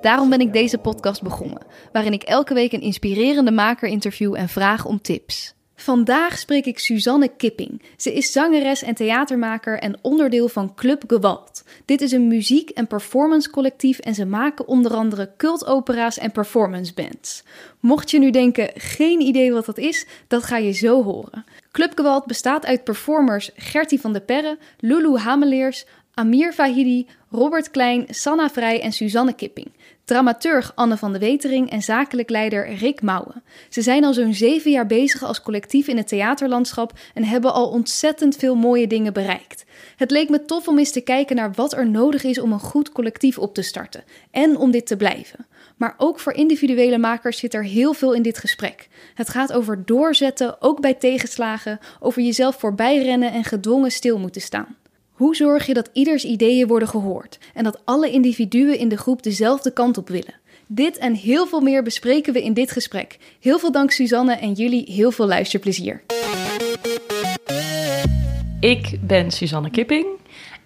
Daarom ben ik deze podcast begonnen, waarin ik elke week een inspirerende maker interview en vraag om tips. Vandaag spreek ik Suzanne Kipping. Ze is zangeres en theatermaker en onderdeel van Club Gewalt. Dit is een muziek- en performance collectief en ze maken onder andere cultopera's en performance bands. Mocht je nu denken, geen idee wat dat is, dat ga je zo horen. Club Gewalt bestaat uit performers Gertie van de Perre, Lulu Hameleers, Amir Vahidi, Robert Klein, Sanna Vrij en Suzanne Kipping. Dramaturg Anne van de Wetering en zakelijk leider Rick Mouwen. Ze zijn al zo'n zeven jaar bezig als collectief in het theaterlandschap en hebben al ontzettend veel mooie dingen bereikt. Het leek me tof om eens te kijken naar wat er nodig is om een goed collectief op te starten en om dit te blijven. Maar ook voor individuele makers zit er heel veel in dit gesprek. Het gaat over doorzetten, ook bij tegenslagen, over jezelf voorbij rennen en gedwongen stil moeten staan. Hoe zorg je dat ieders ideeën worden gehoord en dat alle individuen in de groep dezelfde kant op willen? Dit en heel veel meer bespreken we in dit gesprek. Heel veel dank Suzanne en jullie heel veel luisterplezier. Ik ben Suzanne Kipping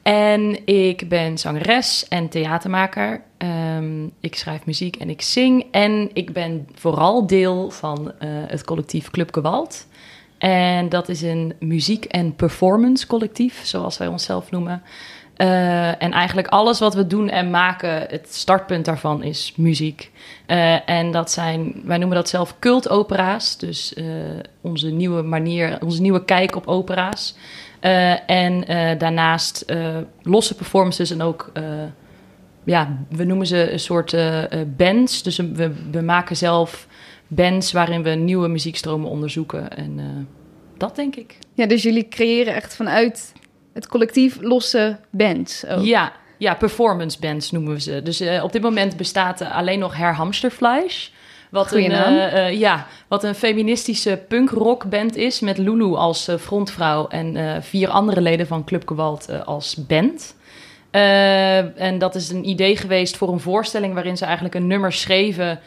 en ik ben zangeres en theatermaker. Ehm, ik schrijf muziek en ik zing en ik ben vooral deel van eh, het collectief Club Gewalt. En dat is een muziek- en performance collectief, zoals wij onszelf noemen. Uh, en eigenlijk alles wat we doen en maken, het startpunt daarvan is muziek. Uh, en dat zijn, wij noemen dat zelf cultopera's. Dus uh, onze nieuwe manier, onze nieuwe kijk op opera's. en daarnaast losse performances en ook, ja, we noemen ze een soort bands. Dus we, we maken zelf bands waarin we nieuwe muziekstromen onderzoeken. En uh, dat denk ik. Ja, dus jullie creëren echt vanuit het collectief losse bands. Ook. Ja, ja, performance bands noemen we ze. Dus uh, op dit moment bestaat alleen nog Herhamsterfleisch. Wat Goeie een, uh, ja, wat een feministische punkrockband is met Lulu als frontvrouw en vier andere leden van Club Gewalt als band. en dat is een idee geweest voor een voorstelling waarin ze eigenlijk een nummer schreven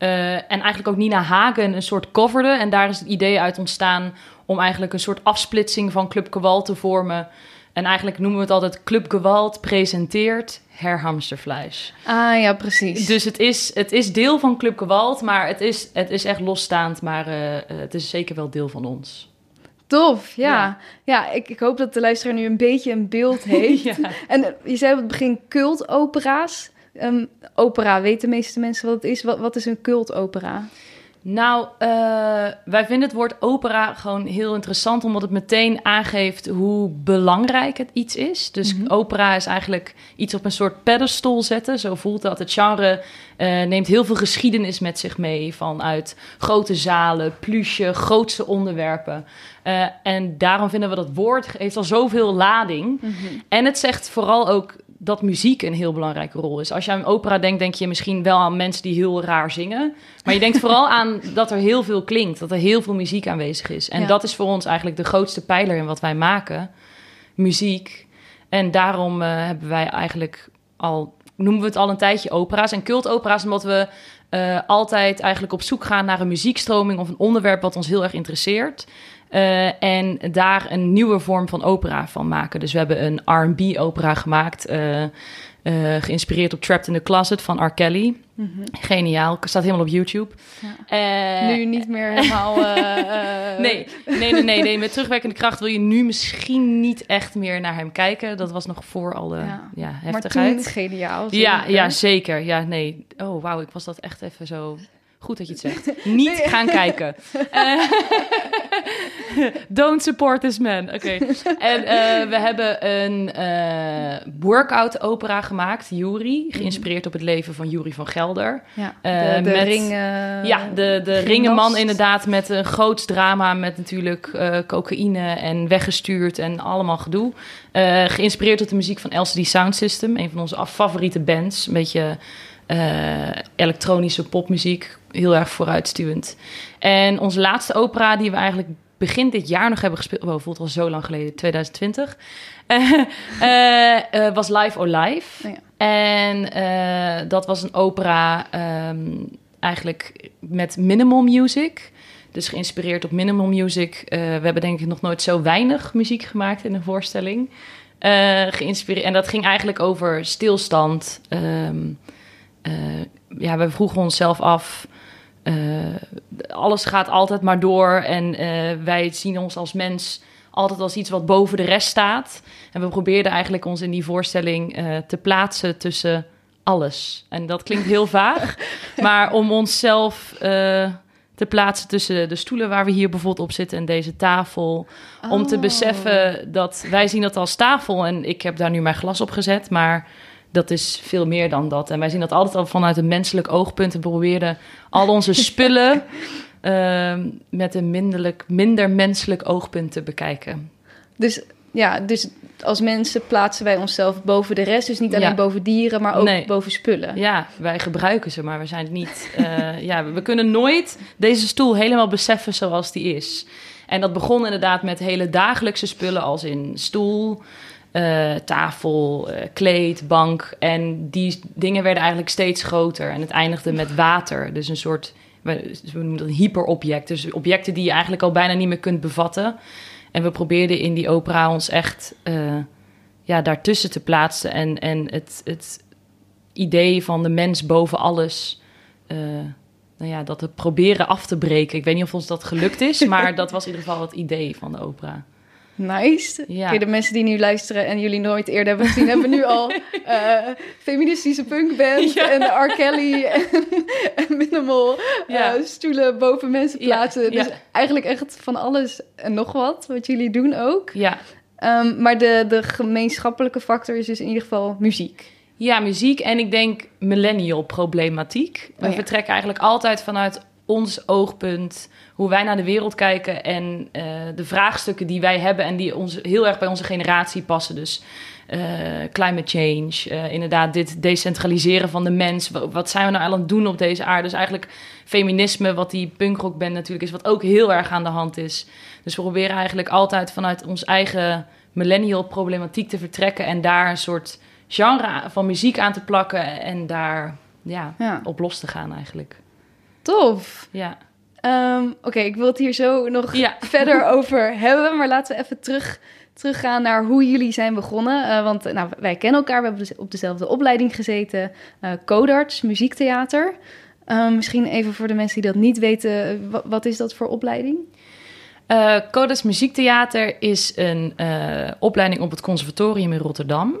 uh, en eigenlijk ook Nina Hagen een soort coverde. En daar is het idee uit ontstaan om eigenlijk een soort afsplitsing van Club Gewalt te vormen. En eigenlijk noemen we het altijd Club Gewalt presenteert herhamstervlees. Ah ja, precies. Dus het is, het is deel van Club Gewalt, maar het is, het is echt losstaand. Maar uh, het is zeker wel deel van ons. Tof, ja. Ja, ja ik, ik, hoop dat de luisteraar nu een beetje een beeld heeft. ja. En je zei op het begin cultopera's. Um, opera, weten de meeste mensen wat het is? Wat, wat is een cultopera? Nou, uh, wij vinden het woord opera gewoon heel interessant, omdat het meteen aangeeft hoe belangrijk het iets is. Dus mm -hmm. opera is eigenlijk iets op een soort pedestal zetten. Zo voelt dat. Het genre uh, neemt heel veel geschiedenis met zich mee, vanuit grote zalen, pluche, grootse onderwerpen. Uh, en daarom vinden we dat woord heeft al zoveel lading. Mm -hmm. En het zegt vooral ook dat muziek een heel belangrijke rol is. Als je aan opera denkt, denk je misschien wel aan mensen die heel raar zingen. Maar je denkt vooral aan dat er heel veel klinkt, dat er heel veel muziek aanwezig is. En ja. dat is voor ons eigenlijk de grootste pijler in wat wij maken: muziek. En daarom uh, hebben wij eigenlijk al, noemen we het al een tijdje opera's. En cultopera's, omdat we uh, altijd eigenlijk op zoek gaan naar een muziekstroming of een onderwerp wat ons heel erg interesseert. Uh, en daar een nieuwe vorm van opera van maken. Dus we hebben een R&B-opera gemaakt, uh, uh, geïnspireerd op Trapped in the Closet van R. Kelly. Mm -hmm. Geniaal, staat helemaal op YouTube. Ja. nu niet meer helemaal... nee, nee, nee, nee, nee, met terugwerkende kracht wil je nu misschien niet echt meer naar hem kijken. Dat was nog voor alle ja. Ja, heftigheid. Maar toen geniaal. Ja, ja, zeker. Ja, nee. Oh, wauw, ik was dat echt even zo... Goed dat je het zegt. Niet nee. gaan kijken. Uh, don't support this man. Oké. Okay. En uh, we hebben een uh, workout opera gemaakt, Yuri. Geïnspireerd op het leven van Yuri van Gelder. Ja, de, de met, ringen... Ja, de, de ringenman inderdaad met een groots drama... met natuurlijk cocaïne en weggestuurd en allemaal gedoe. geïnspireerd op de muziek van LCD Sound System. Een van onze favoriete bands. Een beetje... elektronische popmuziek, heel erg vooruitstuwend. En onze laatste opera, die we eigenlijk begin dit jaar nog hebben gespeeld, wow, voelt al zo lang geleden, 2020, was Live or Live. Oh ja. En dat was een opera ehm, eigenlijk met minimal music. Dus geïnspireerd op minimal music. Uh, we hebben denk ik nog nooit zo weinig muziek gemaakt in een voorstelling. Uh, geïnspireerd. En dat ging eigenlijk over stilstand. Um, uh, ja, we vroegen onszelf af. alles gaat altijd maar door. En wij zien ons als mens altijd als iets wat boven de rest staat. En we probeerden eigenlijk ons in die voorstelling te plaatsen tussen alles. En dat klinkt heel vaag. maar om onszelf te plaatsen tussen de stoelen waar we hier bijvoorbeeld op zitten en deze tafel. Om te Oh. beseffen dat wij zien dat als tafel en ik heb daar nu mijn glas op gezet, maar dat is veel meer dan dat. En wij zien dat altijd al vanuit een menselijk oogpunt en proberen al onze spullen ehm, met een minderlijk, minder menselijk oogpunt te bekijken. Dus ja, dus als mensen plaatsen wij onszelf boven de rest. Dus niet alleen Ja. boven dieren, maar ook Nee. boven spullen. Ja, wij gebruiken ze, maar we zijn het niet. eh, ja, we kunnen nooit deze stoel helemaal beseffen zoals die is. En dat begon inderdaad met hele dagelijkse spullen, als in stoel, eh, tafel, eh, kleed, bank. En die dingen werden eigenlijk steeds groter. En het eindigde met water. Dus een soort, we noemen dat een hyperobject. Dus objecten die je eigenlijk al bijna niet meer kunt bevatten. En we probeerden in die opera ons echt eh, ja, daartussen te plaatsen. En, en het, het idee van de mens boven alles. nou ja, dat te proberen af te breken. Ik weet niet of ons dat gelukt is, maar dat was in ieder geval het idee van de opera. Nice. Ja. De mensen die nu luisteren en jullie nooit eerder hebben gezien, hebben nu al eh, feministische punkband Ja. en R. Kelly en, en minimal eh, Ja. stoelen boven mensen plaatsen. Dus eigenlijk echt van alles en nog wat, wat jullie doen ook. Ja, Ehm, maar de, de gemeenschappelijke factor is dus in ieder geval muziek. ja muziek en ik denk millennial problematiek. We Oh vertrekken eigenlijk altijd vanuit ons oogpunt, hoe wij naar de wereld kijken en eh, de vraagstukken die wij hebben en die ons heel erg bij onze generatie passen. Dus eh, climate change, eh, inderdaad dit decentraliseren van de mens. Wa- Wat zijn we nou aan het doen op deze aarde? Dus eigenlijk feminisme, wat die punkrockband natuurlijk is, wat ook heel erg aan de hand is. Dus we proberen eigenlijk altijd vanuit ons eigen millennial problematiek te vertrekken en daar een soort genre van muziek aan te plakken en daar ja, Ja, op los te gaan eigenlijk. tof. Ja. Ehm, Oké, ik wil het hier zo nog Ja. verder over hebben. Maar laten we even terug, teruggaan naar hoe jullie zijn begonnen. Eh, want nou, wij kennen elkaar, we hebben dus op dezelfde opleiding gezeten. eh Codarts, muziektheater. Ehm, misschien even voor de mensen die dat niet weten, wa- wat is dat voor opleiding? Eh Codes Muziektheater is een opleiding op het conservatorium in Rotterdam.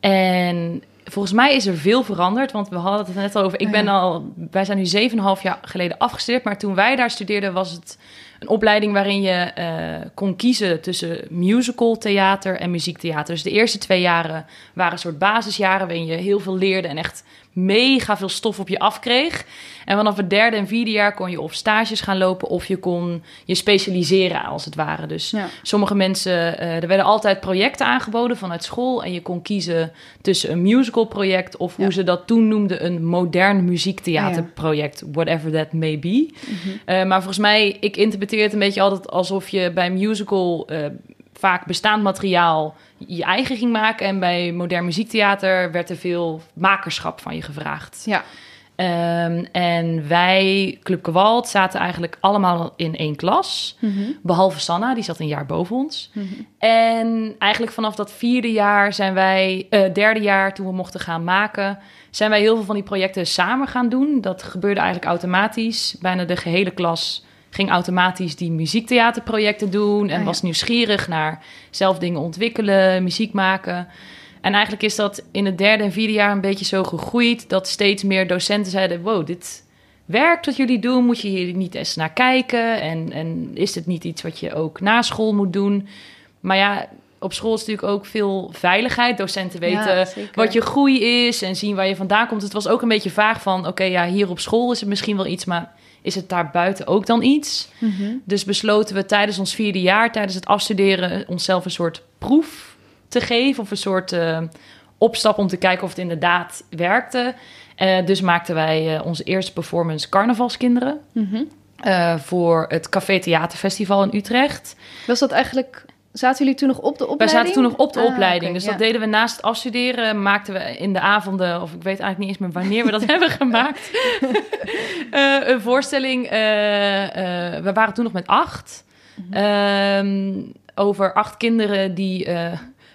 En volgens mij is er veel veranderd, want we hadden het net over. Ik Oh ben al, wij zijn nu 7,5 jaar geleden afgestudeerd, maar toen wij daar studeerden was het een opleiding waarin je eh, kon kiezen tussen musical theater en muziektheater. Dus de eerste twee jaren waren een soort basisjaren waarin je heel veel leerde en echt mega veel stof op je afkreeg. En vanaf het derde en vierde jaar kon je of stages gaan lopen of je kon je specialiseren als het ware. Dus Ja. sommige mensen, eh, er werden altijd projecten aangeboden vanuit school en je kon kiezen tussen een musical project of hoe Ja. ze dat toen noemden een modern muziektheaterproject, whatever that may be. Eh, maar volgens mij, ik interpreteer het een beetje altijd alsof je bij musical eh, vaak bestaand materiaal je eigen ging maken. En bij modern muziektheater werd er veel makerschap van je gevraagd. Ja, Ehm, en wij, Club Gewalt, zaten eigenlijk allemaal in één klas. Behalve Sanna, die zat een jaar boven ons. En eigenlijk vanaf dat vierde jaar zijn wij, eh, derde jaar toen we mochten gaan maken, zijn wij heel veel van die projecten samen gaan doen. Dat gebeurde eigenlijk automatisch. Bijna de gehele klas ging automatisch die muziektheaterprojecten doen en Ah, ja. was nieuwsgierig naar zelf dingen ontwikkelen, muziek maken. En eigenlijk is dat in het derde en vierde jaar een beetje zo gegroeid dat steeds meer docenten zeiden: Wow, dit werkt wat jullie doen, moet je hier niet eens naar kijken? En, en is het niet iets wat je ook na school moet doen? Maar ja, op school is natuurlijk ook veel veiligheid. Docenten weten Ja, wat je groei is en zien waar je vandaan komt. Het was ook een beetje vaag van: Oké, ja, hier op school is het misschien wel iets, maar is het daar buiten ook dan iets? Mhm. Dus besloten we tijdens ons vierde jaar, tijdens het afstuderen, onszelf een soort proef te geven. Of een soort eh, opstap om te kijken of het inderdaad werkte. Eh, dus maakten wij eh, onze eerste performance Carnavalskinderen. Mhm. voor het Café Theaterfestival in Utrecht. Was dat eigenlijk... Zaten jullie toen nog op de Wij opleiding? zaten toen nog op de Ah, opleiding. dus ja. dat deden we naast het afstuderen. Maakten we in de avonden, of ik weet eigenlijk niet eens meer wanneer we dat hebben gemaakt. Eh, een voorstelling. eh, eh, we waren toen nog met acht. Mhm. Ehm, over acht kinderen die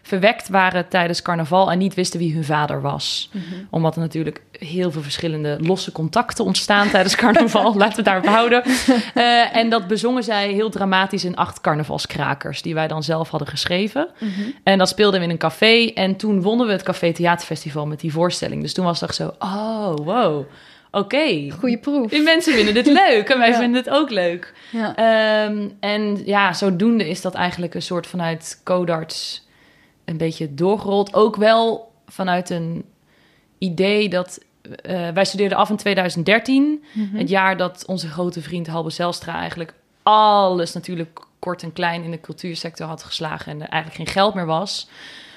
verwekt waren tijdens carnaval en niet wisten wie hun vader was. Mhm. Omdat er natuurlijk heel veel verschillende losse contacten ontstaan tijdens carnaval. Laten we daarop houden. Eh, en dat bezongen zij heel dramatisch in acht carnavalskrakers, die wij dan zelf hadden geschreven. Mhm. En dat speelden we in een café. En toen wonnen we het Café Theaterfestival met die voorstelling. Dus toen was het echt zo, oh, wow, oké. Goeie proef. Die mensen vinden dit leuk en wij Ja. vinden het ook leuk. Ja. Ehm, en ja, zodoende is dat eigenlijk een soort vanuit Codarts een beetje doorgerold. Ook wel vanuit een idee dat... eh, wij studeerden af in 2013. Mhm. Het jaar dat onze grote vriend Halbe Zelstra eigenlijk alles natuurlijk kort en klein in de cultuursector had geslagen en er eigenlijk geen geld meer was.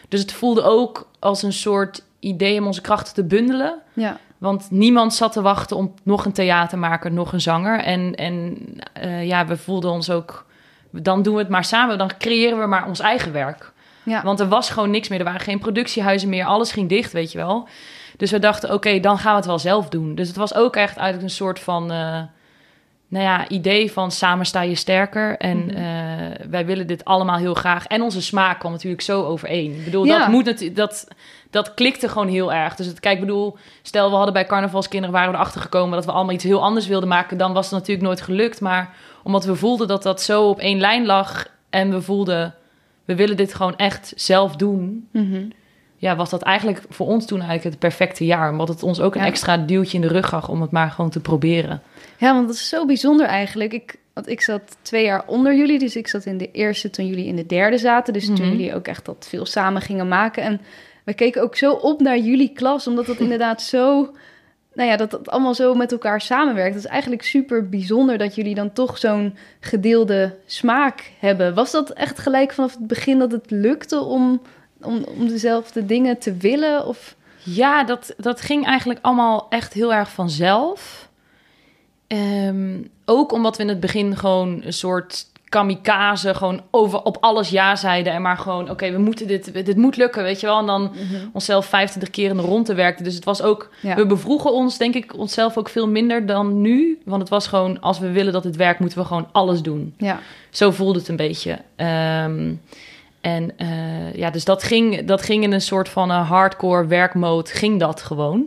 Dus het voelde ook als een soort idee om onze krachten te bundelen. Ja. Want niemand zat te wachten op nog een theatermaker, nog een zanger. En, en eh, ja, we voelden ons ook... Dan doen we het maar samen. Dan creëren we maar ons eigen werk. Ja. Want er was gewoon niks meer. Er waren geen productiehuizen meer. Alles ging dicht, weet je wel. Dus we dachten, oké, dan gaan we het wel zelf doen. Dus het was ook echt eigenlijk een soort van... eh, nou ja, idee van samen sta je sterker. En Mhm. eh, wij willen dit allemaal heel graag. En onze smaak kwam natuurlijk zo overeen. Ik bedoel, Ja. dat moet het, dat, dat klikte gewoon heel erg. Dus het, kijk, ik bedoel, stel we hadden bij carnavalskinderen waren we erachter gekomen dat we allemaal iets heel anders wilden maken, dan was het natuurlijk nooit gelukt. Maar omdat we voelden dat dat zo op één lijn lag en we voelden, we willen dit gewoon echt zelf doen. Mhm. Ja, was dat eigenlijk voor ons toen eigenlijk het perfecte jaar. Omdat het ons ook een Ja. extra duwtje in de rug gaf om het maar gewoon te proberen. Ja, want dat is zo bijzonder eigenlijk. Ik, want ik zat twee jaar onder jullie, dus ik zat in de eerste toen jullie in de derde zaten. Dus Mhm. toen jullie ook echt dat veel samen gingen maken. En we keken ook zo op naar jullie klas, omdat dat inderdaad zo... Nou ja, dat het allemaal zo met elkaar samenwerkt. Het is eigenlijk super bijzonder dat jullie dan toch zo'n gedeelde smaak hebben. Was dat echt gelijk vanaf het begin dat het lukte om, om, om dezelfde dingen te willen? Of... Ja, dat, dat ging eigenlijk allemaal echt heel erg vanzelf. Ehm, ook omdat we in het begin gewoon een soort kamikaze, gewoon over op alles ja zeiden. En maar gewoon, oké, we moeten dit, dit moet lukken, weet je wel. En dan onszelf 25 keer in de ronde werkten. Dus het was ook, Ja. we bevroegen ons denk ik onszelf ook veel minder dan nu. Want het was gewoon, als we willen dat het werkt, moeten we gewoon alles doen. Ja. Zo voelde het een beetje. Ehm, en eh, ja, dus dat ging, dat ging in een soort van een hardcore werkmode, ging dat gewoon.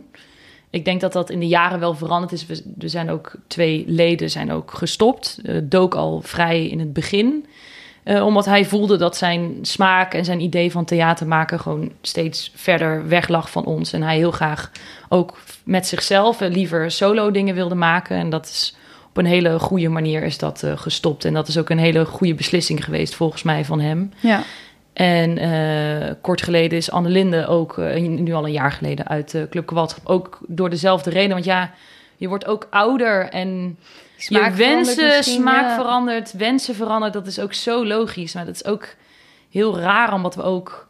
Ik denk dat dat in de jaren wel veranderd is. We, er zijn ook twee leden zijn ook gestopt. Eh, Dook al vrij in het begin. Eh, omdat hij voelde dat zijn smaak en zijn idee van theater maken gewoon steeds verder weg lag van ons. En hij heel graag ook met zichzelf eh, liever solo dingen wilde maken. En dat is op een hele goede manier is dat gestopt. En dat is ook een hele goede beslissing geweest volgens mij van hem. Ja. En eh, kort geleden is Annelinde ook, eh, nu al een jaar geleden, uit eh Club Kwad. Ook door dezelfde reden. Want ja, je wordt ook ouder en Smaak je wensen, smaak ja. verandert, wensen verandert. Dat is ook zo logisch. Maar dat is ook heel raar, omdat we ook...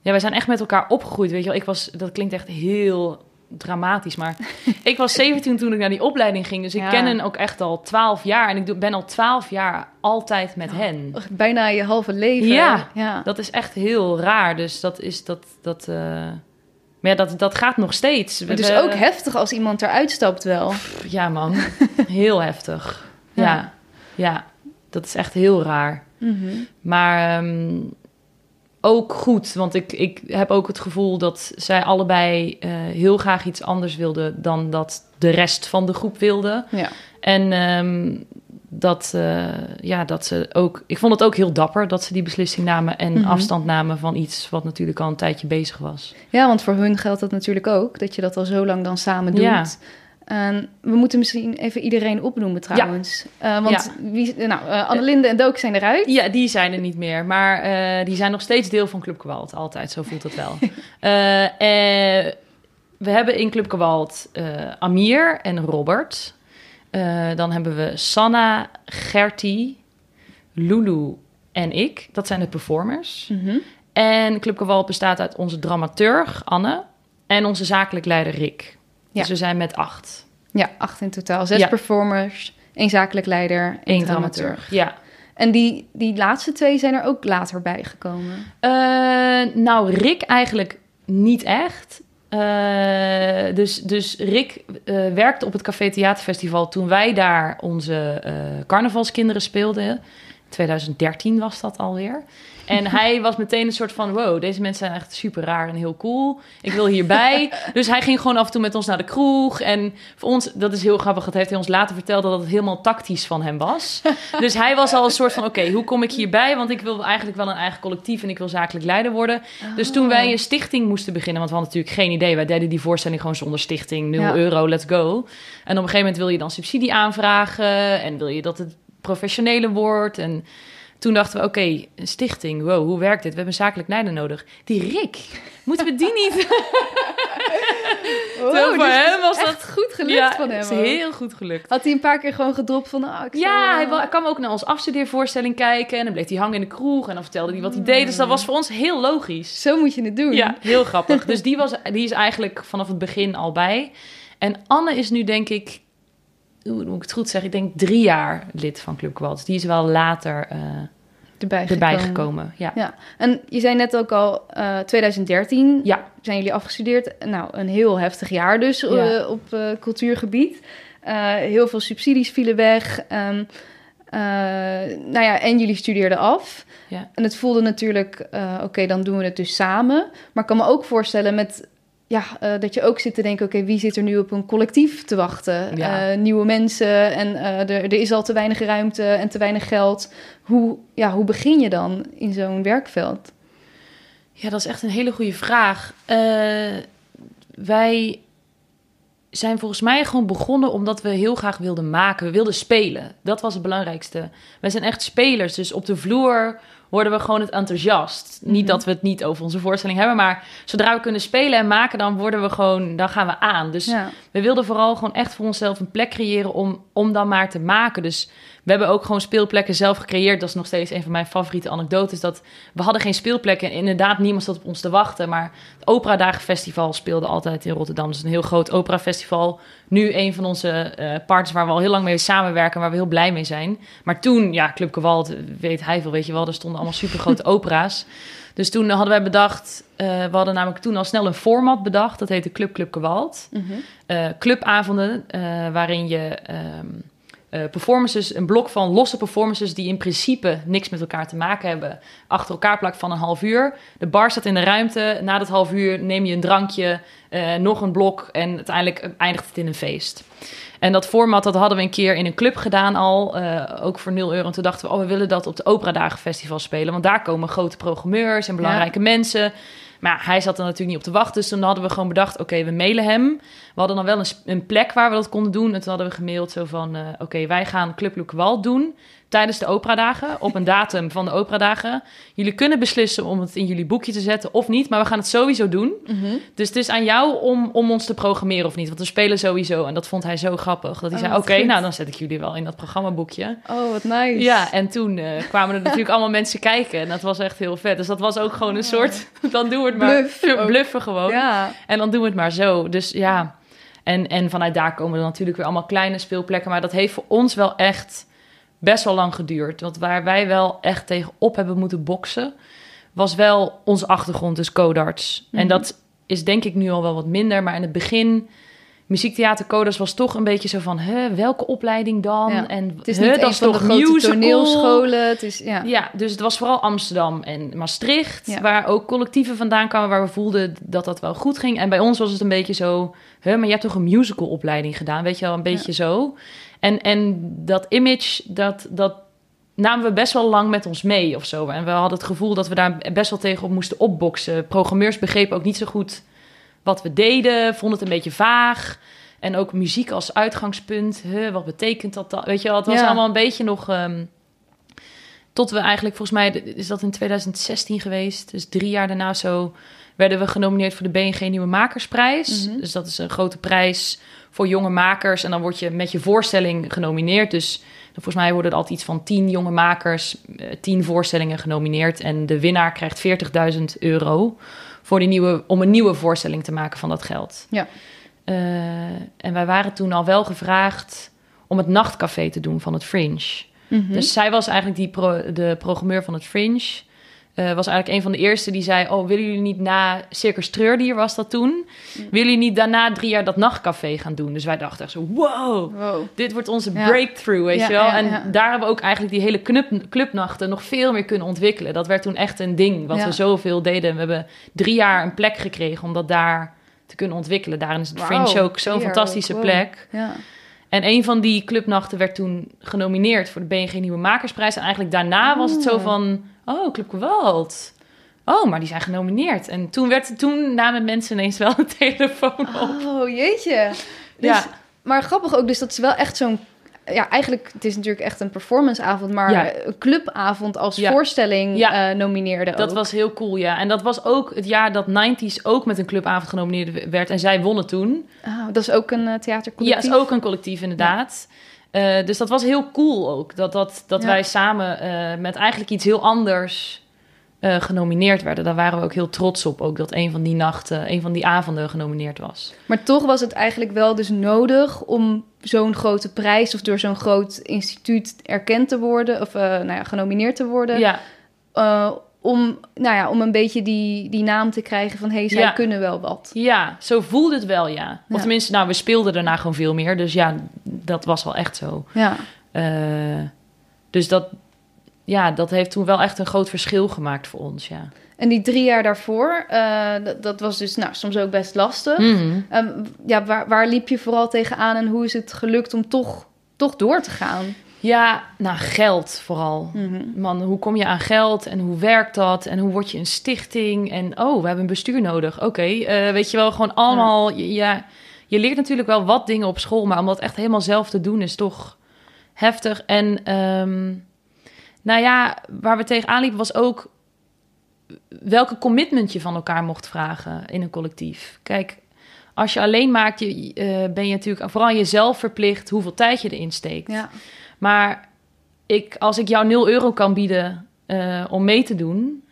Ja, wij zijn echt met elkaar opgegroeid, weet je wel. Ik was, dat klinkt echt heel dramatisch, maar ik was 17 toen ik naar die opleiding ging. Dus ik Ja. ken hen ook echt al 12 jaar. En ik doe- ben al 12 jaar altijd met hen. Bijna je halve leven. Ja. ja. Dat is echt heel raar. Dus dat is dat. dat eh, Maar ja, dat, dat gaat nog steeds. We- Het is we- ook heftig als iemand eruit stapt wel. Ja, man. Heel heftig. Ja. Ja. ja. dat is echt heel raar. Maar ehm, ook goed, want ik, ik heb ook het gevoel dat zij allebei eh, heel graag iets anders wilden dan dat de rest van de groep wilde. Ja. En ehm, dat, eh, ja, dat ze ook. Ik vond het ook heel dapper dat ze die beslissing namen en Mhm. afstand namen van iets wat natuurlijk al een tijdje bezig was. ja, want voor hun geldt dat natuurlijk ook. Dat je dat al zo lang dan samen doet. Ja. We moeten misschien even iedereen opnoemen trouwens. Eh, want wie, nou, eh, Annelinde en Dook zijn eruit. Ja, die zijn er niet meer. Maar eh, die zijn nog steeds deel van Club Kwalt. Altijd, zo voelt het wel. We hebben in Club Kwalt Amir en Robert. Dan hebben we Sanna, Gertie, Lulu en ik. Dat zijn de performers. Mhm. En Club Kwalt bestaat uit onze dramaturg Anne en onze zakelijk leider Rick. Ja. Dus we zijn met acht. Ja, acht in totaal. Zes Ja. performers, één zakelijk leider, één dramaturg. dramaturg. Ja. En die, die laatste twee zijn er ook later bij gekomen. Eh, nou, Rick eigenlijk niet echt. Eh, dus, dus Rick eh, werkte op het Café Theaterfestival toen wij daar onze carnavalskinderen speelden. 2013 was dat alweer. En hij was meteen een soort van: wow, deze mensen zijn echt super raar en heel cool. Ik wil hierbij. dus hij ging gewoon af en toe met ons naar de kroeg. En voor ons, dat is heel grappig, dat heeft hij ons later verteld dat het helemaal tactisch van hem was. dus hij was al een soort van: oké, hoe kom ik hierbij? Want ik wil eigenlijk wel een eigen collectief en ik wil zakelijk leider worden. Dus toen wij een stichting moesten beginnen, want we hadden natuurlijk geen idee. Wij deden die voorstelling gewoon zonder stichting, 0 Ja. euro, let's go. En op een gegeven moment wil je dan subsidie aanvragen en wil je dat het professioneler wordt. En toen dachten we, oké, een stichting, wow, hoe werkt dit? We hebben een zakelijk leider nodig. Die Rick, moeten we die niet? Oh, voor dus hem was echt dat goed gelukt ja, van hem. is heel goed gelukt. Had hij een paar keer gewoon gedropt van... ah, ik Ja, hij, eh, hij kwam ook naar ons afstudeervoorstelling kijken en dan bleef hij hangen in de kroeg en dan vertelde hij wat hij deed. Dus dat was voor ons heel logisch. Zo moet je het doen. Ja, heel grappig. Dus die, was, die is eigenlijk vanaf het begin al bij. En Anne is nu denk ik, hoe moet ik het goed zeggen, ik denk drie jaar lid van Club Quad. Die is wel later eh, Erbij, erbij gekomen. gekomen. Ja. Ja, en je zei net ook al, eh 2013 Ja. zijn jullie afgestudeerd. Nou, een heel heftig jaar dus eh, op cultuurgebied. Heel veel subsidies vielen weg. Eh, nou ja, en jullie studeerden af. Ja. En het voelde natuurlijk, oké, dan doen we het dus samen. Maar ik kan me ook voorstellen met, ja, eh, dat je ook zit te denken... oké, wie zit er nu op een collectief te wachten? Ja. Eh, nieuwe mensen en eh, er, er is al te weinig ruimte en te weinig geld. Hoe, ja, hoe begin je dan in zo'n werkveld? Ja, dat is echt een hele goede vraag. Eh, wij zijn volgens mij gewoon begonnen omdat we heel graag wilden maken. We wilden spelen. Dat was het belangrijkste. Wij zijn echt spelers. Dus op de vloer worden we gewoon het enthousiast. Niet Mhm. dat we het niet over onze voorstelling hebben, maar zodra we kunnen spelen en maken, dan worden we gewoon, dan gaan we aan. Dus Ja. we wilden vooral gewoon echt voor onszelf een plek creëren om, om dan maar te maken. Dus we hebben ook gewoon speelplekken zelf gecreëerd. Dat is nog steeds een van mijn favoriete anekdotes. Dat we hadden geen speelplekken en inderdaad niemand zat op ons te wachten. Maar het Opera Dagen Festival speelde altijd in Rotterdam. Dus een heel groot operafestival. Nu een van onze eh partners waar we al heel lang mee samenwerken. Waar we heel blij mee zijn. Maar toen, ja, Club Gewalt, weet hij veel, weet je wel. Er stonden allemaal supergrote opera's. Dus toen hadden wij bedacht... eh, we hadden namelijk toen al snel een format bedacht. Dat heette Club Club Gewalt Mhm. eh, clubavonden eh, waarin je ehm, eh, performances, een blok van losse performances die in principe niks met elkaar te maken hebben, achter elkaar plakt van een half uur. De bar staat in de ruimte. Na dat half uur neem je een drankje, eh, nog een blok en uiteindelijk eindigt het in een feest. En dat format dat hadden we een keer in een club gedaan al, eh, ook voor 0 euro. En toen dachten we, oh, we willen dat op de Opera Dagen Festival spelen. Want daar komen grote programmeurs en belangrijke mensen. Maar hij zat er natuurlijk niet op te wachten. Dus toen hadden we gewoon bedacht, oké, we mailen hem. We hadden dan wel een, een plek waar we dat konden doen. En toen hadden we gemaild zo van, eh, oké, wij gaan Club Wal doen tijdens de operadagen, op een datum van de operadagen. Jullie kunnen beslissen om het in jullie boekje te zetten of niet, maar we gaan het sowieso doen. Mhm. Dus het is aan jou om, om ons te programmeren of niet, want we spelen sowieso. En dat vond hij zo grappig, dat hij Oh, zei, oké, nou dan zet ik jullie wel in dat programmaboekje. Oh, wat nice. Ja, en toen eh, kwamen er natuurlijk allemaal mensen kijken en dat was echt heel vet. Dus dat was ook gewoon een soort, dan doen we het maar. Bluff. Bluffen gewoon. Ja. En dan doen we het maar zo. Dus ja, en, en vanuit daar komen er natuurlijk weer allemaal kleine speelplekken. Maar dat heeft voor ons wel echt best wel lang geduurd. Want waar wij wel echt tegenop hebben moeten boksen, was wel onze achtergrond, dus codarts. En Mhm. dat is denk ik nu al wel wat minder. Maar in het begin, muziektheater codarts was toch een beetje zo van, hè, welke opleiding dan? Ja. En Het is niet dat is van de toch musical? toneelscholen. Het is, ja. Ja, dus het was vooral Amsterdam en Maastricht, Ja. waar ook collectieven vandaan kwamen waar we voelden dat dat wel goed ging. En bij ons was het een beetje zo, hè, maar je hebt toch een musicalopleiding gedaan, weet je wel, een beetje zo. En, en dat image, dat, dat namen we best wel lang met ons mee of zo. En we hadden het gevoel dat we daar best wel tegenop moesten opboksen. Programmeurs begrepen ook niet zo goed wat we deden, vonden het een beetje vaag. En ook muziek als uitgangspunt. Huh, wat betekent dat dan? Weet je wel, het was Ja. allemaal een beetje nog... ehm, tot we eigenlijk, volgens mij is dat in 2016 geweest. Dus drie jaar daarna zo werden we genomineerd voor de BNG Nieuwe Makersprijs. Mhm. Dus dat is een grote prijs voor jonge makers. En dan word je met je voorstelling genomineerd. Dus volgens mij worden er altijd iets van tien jonge makers, eh, tien voorstellingen genomineerd. En de winnaar krijgt 40.000 euro voor die nieuwe, om een nieuwe voorstelling te maken van dat geld. Ja. Eh, en wij waren toen al wel gevraagd om het nachtcafé te doen van het Fringe. Mhm. Dus zij was eigenlijk die pro- de programmeur van het Fringe. Eh, was eigenlijk een van de eerste die zei... oh, willen jullie niet na Circus Treurdier was dat toen... willen jullie niet daarna drie jaar dat nachtcafé gaan doen? Dus wij dachten echt zo, wow, Wow. dit wordt onze Ja. breakthrough, weet Ja, je wel? ja, en daar hebben we ook eigenlijk die hele club, clubnachten nog veel meer kunnen ontwikkelen. Dat werd toen echt een ding, wat we zoveel deden. We hebben drie jaar een plek gekregen om dat daar te kunnen ontwikkelen. Daarin is het Fringe ook zo'n fantastische plek. Ja. En een van die clubnachten werd toen genomineerd voor de BNG Nieuwe Makersprijs. En eigenlijk daarna was het zo Oh. van, oh, Club Gewalt. Oh, maar die zijn genomineerd. En toen, werd, toen namen mensen ineens wel een telefoon op. Oh, jeetje. Dus, Ja. Maar grappig ook, dus dat is wel echt zo'n... Ja, eigenlijk, het is natuurlijk echt een performanceavond, maar Ja. een clubavond als Ja. voorstelling Ja. eh, nomineerde Dat ook. was heel cool, ja. En dat was ook het jaar dat 90s ook met een clubavond genomineerd werd. En zij wonnen toen. Ah, dat is ook een eh, theatercollectief. Ja, is ook een collectief inderdaad. Eh, dus dat was heel cool ook. Dat, dat, dat wij samen met eigenlijk iets heel anders eh, genomineerd werden. Daar waren we ook heel trots op. Ook dat een van die nachten, een van die avonden genomineerd was. Maar toch was het eigenlijk wel dus nodig om zo'n grote prijs... of door zo'n groot instituut erkend te worden... of eh, nou ja, genomineerd te worden... Ja, eh, om, nou ja, om een beetje die, die naam te krijgen van... hé, hey, zij Ja. kunnen wel wat. ja, zo voelde het wel, ja. Of Ja. tenminste, nou, we speelden daarna gewoon veel meer. Dus ja, dat was wel echt zo. Ja, dus dat, ja, dat heeft toen wel echt een groot verschil gemaakt voor ons, ja. en die drie jaar daarvoor... eh, dat, dat was dus nou, soms ook best lastig. Mhm. Ehm, ja, waar, waar liep je vooral tegenaan en hoe is het gelukt om toch, toch door te gaan? Ja, nou, geld vooral. Mhm. Man, hoe kom je aan geld en hoe werkt dat en hoe word je een stichting en oh, we hebben een bestuur nodig. Oké, eh, weet je wel, gewoon allemaal. Ja. ja, je leert natuurlijk wel wat dingen op school, maar om dat echt helemaal zelf te doen is toch heftig. En ehm, nou ja, waar we tegenaan liepen was ook welke commitment je van elkaar mocht vragen in een collectief. Kijk, als je alleen maakt, je, eh, ben je natuurlijk vooral jezelf verplicht hoeveel tijd je erin steekt. Ja, Maar ik, als ik jou 0 euro kan bieden eh, om mee te doen.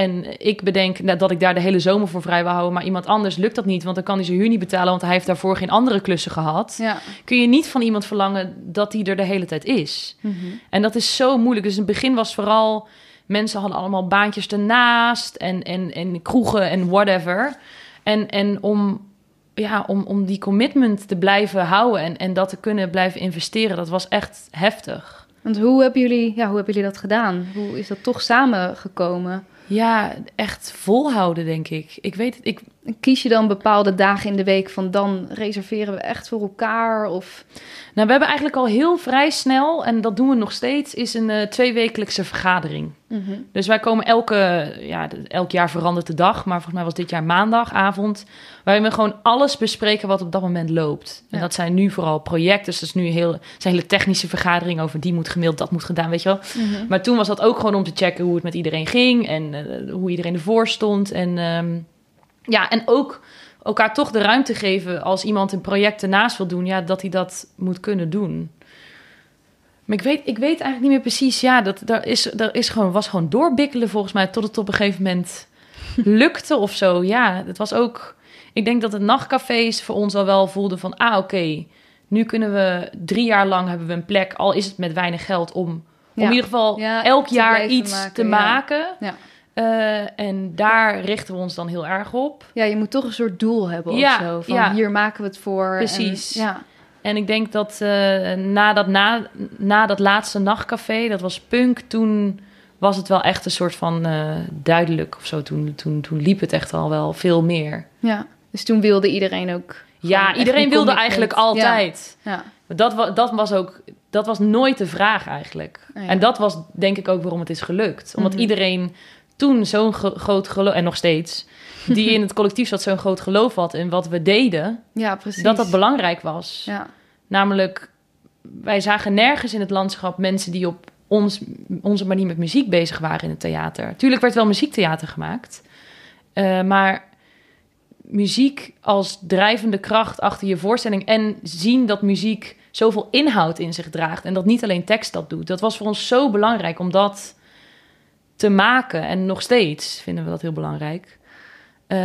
En ik bedenk nou, dat ik daar de hele zomer voor vrij wil houden. Maar iemand anders lukt dat niet. Want dan kan hij zijn huur niet betalen. Want hij heeft daarvoor geen andere klussen gehad. ja. Kun je niet van iemand verlangen dat hij er de hele tijd is. Mhm. En dat is zo moeilijk. Dus in het begin was vooral... Mensen hadden allemaal baantjes ernaast. En, en, en kroegen en whatever. En, en om, ja, om, om die commitment te blijven houden. En, en dat te kunnen blijven investeren. Dat was echt heftig. Want hoe hebben, jullie, ja, hoe hebben jullie dat gedaan? Hoe is dat toch samengekomen? Ja, echt volhouden, denk ik. Ik weet het, ik... Kies je dan bepaalde dagen in de week van dan reserveren we echt voor elkaar? Of... Nou, we hebben eigenlijk al heel vrij snel, en dat doen we nog steeds, is een eh, tweewekelijkse vergadering. Mhm. Dus wij komen elke, ja, elk jaar verandert de dag, maar volgens mij was dit jaar maandagavond, waarin we gewoon alles bespreken wat op dat moment loopt. En Ja. dat zijn nu vooral projecten, dus dat is nu een heel, zijn hele technische vergadering over die moet gemaild, dat moet gedaan, weet je wel. Mhm. Maar toen was dat ook gewoon om te checken hoe het met iedereen ging en eh, hoe iedereen ervoor stond. En ehm, ja, en ook elkaar toch de ruimte geven als iemand een project ernaast wil doen, ja, dat hij dat moet kunnen doen. Maar ik weet, ik weet eigenlijk niet meer precies. Ja, dat, daar is, daar is gewoon, was gewoon doorbikkelen volgens mij tot het op een gegeven moment lukte of zo. Ja, het was ook. Ik denk dat het nachtcafés voor ons al wel voelden van, ah, oké, nu kunnen we drie jaar lang hebben we een plek, al is het met weinig geld, om, om in ieder geval Ja, elk jaar iets maken, te ja. maken. Eh, en daar richten we ons dan heel erg op. ja, je moet toch een soort doel hebben Ja, of zo. Van ja. hier maken we het voor. Precies. En, ja. En ik denk dat eh, na, dat, na, na dat laatste nachtcafé, dat was punk, toen was het wel echt een soort van eh, duidelijk of zo. Toen, toen, toen liep het echt al wel veel meer. ja, dus toen wilde iedereen ook. Ja, iedereen wilde eigenlijk altijd. Ja, Dat, dat was ook, dat was nooit de vraag eigenlijk. Oh ja. En dat was denk ik ook waarom het is gelukt. Omdat Mhm. iedereen toen zo'n gro- groot geloof, en nog steeds, die in het collectief zat, zo'n groot geloof had in wat we deden, ja precies. dat dat belangrijk was. Ja, Namelijk, wij zagen nergens in het landschap mensen die op ons, onze manier met muziek bezig waren in het theater. Tuurlijk werd wel muziektheater gemaakt, eh, maar muziek als drijvende kracht achter je voorstelling en zien dat muziek zoveel inhoud in zich draagt en dat niet alleen tekst dat doet. Dat was voor ons zo belangrijk om dat te maken en nog steeds vinden we dat heel belangrijk. Eh,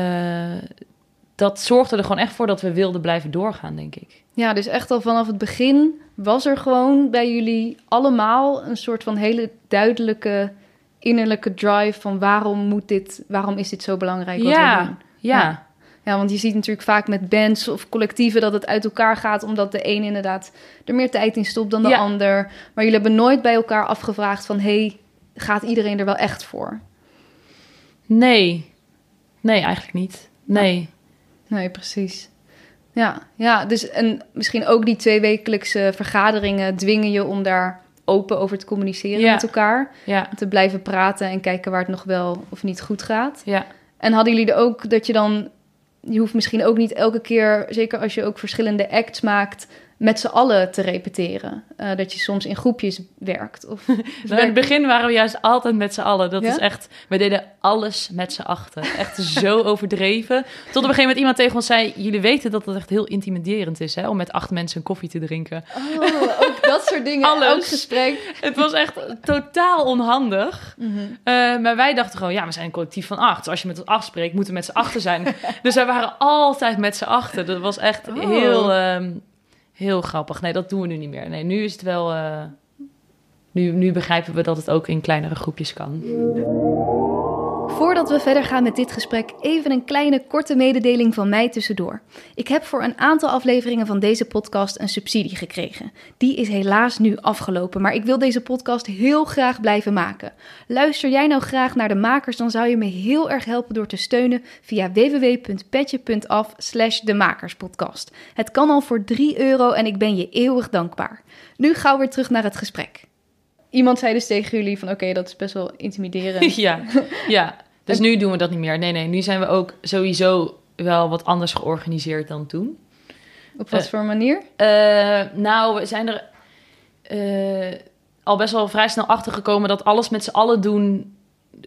dat zorgde er gewoon echt voor dat we wilden blijven doorgaan, denk ik. Ja, dus echt al vanaf het begin was er gewoon bij jullie allemaal een soort van hele duidelijke innerlijke drive van waarom moet dit, waarom is dit zo belangrijk wat Ja, we doen? Ja, Ja. Ja, want je ziet natuurlijk vaak met bands of collectieven dat het uit elkaar gaat, omdat de een inderdaad er meer tijd in stopt dan de Ja. ander. Maar jullie hebben nooit bij elkaar afgevraagd van, hey, gaat iedereen er wel echt voor? nee. Nee, eigenlijk niet. Nee. Nee, precies. Ja, ja, dus en misschien ook die tweewekelijkse vergaderingen dwingen je om daar open over te communiceren Ja. met elkaar. Ja, Te blijven praten en kijken waar het nog wel of niet goed gaat. ja. En hadden jullie er ook dat je dan... Je hoeft misschien ook niet elke keer, zeker als je ook verschillende acts maakt... met z'n allen te repeteren. Eh, dat je soms in groepjes werkt. Of, Nou, in het begin waren we juist altijd met z'n allen. Dat Ja? is echt, we deden alles met z'n achten. Echt zo overdreven. Tot op een gegeven moment iemand tegen ons zei: Jullie weten dat het echt heel intimiderend is hè, om met acht mensen een koffie te drinken. Oh, ook dat soort dingen. Alles. Elk gesprek. Het was echt totaal onhandig. Mhm. Eh, maar wij dachten gewoon: Ja, we zijn een collectief van acht. Dus als je met ons afspreekt, moeten we met z'n achten zijn. dus wij waren altijd met z'n achten. Dat was echt Oh. heel, ehm, heel grappig. Nee, dat doen we nu niet meer. Nee, nu is het wel. eh, nu, nu begrijpen we dat het ook in kleinere groepjes kan. Voordat we verder gaan met dit gesprek, even een kleine korte mededeling van mij tussendoor. Ik heb voor een aantal afleveringen van deze podcast een subsidie gekregen. Die is helaas nu afgelopen, maar ik wil deze podcast heel graag blijven maken. Luister jij nou graag naar de makers, dan zou je me heel erg helpen door te steunen via www.petje.af slash de makerspodcast. Het kan al voor 3 euro en ik ben je eeuwig dankbaar. Nu gauw weer terug naar het gesprek. Iemand zei dus tegen jullie van oké, dat is best wel intimiderend. Ja, ja. Dus nu doen we dat niet meer. Nee, nee. Nu zijn we ook sowieso wel wat anders georganiseerd dan toen. Op wat Eh, voor manier? Eh, nou, we zijn er eh, al best wel vrij snel achter gekomen dat alles met z'n allen doen.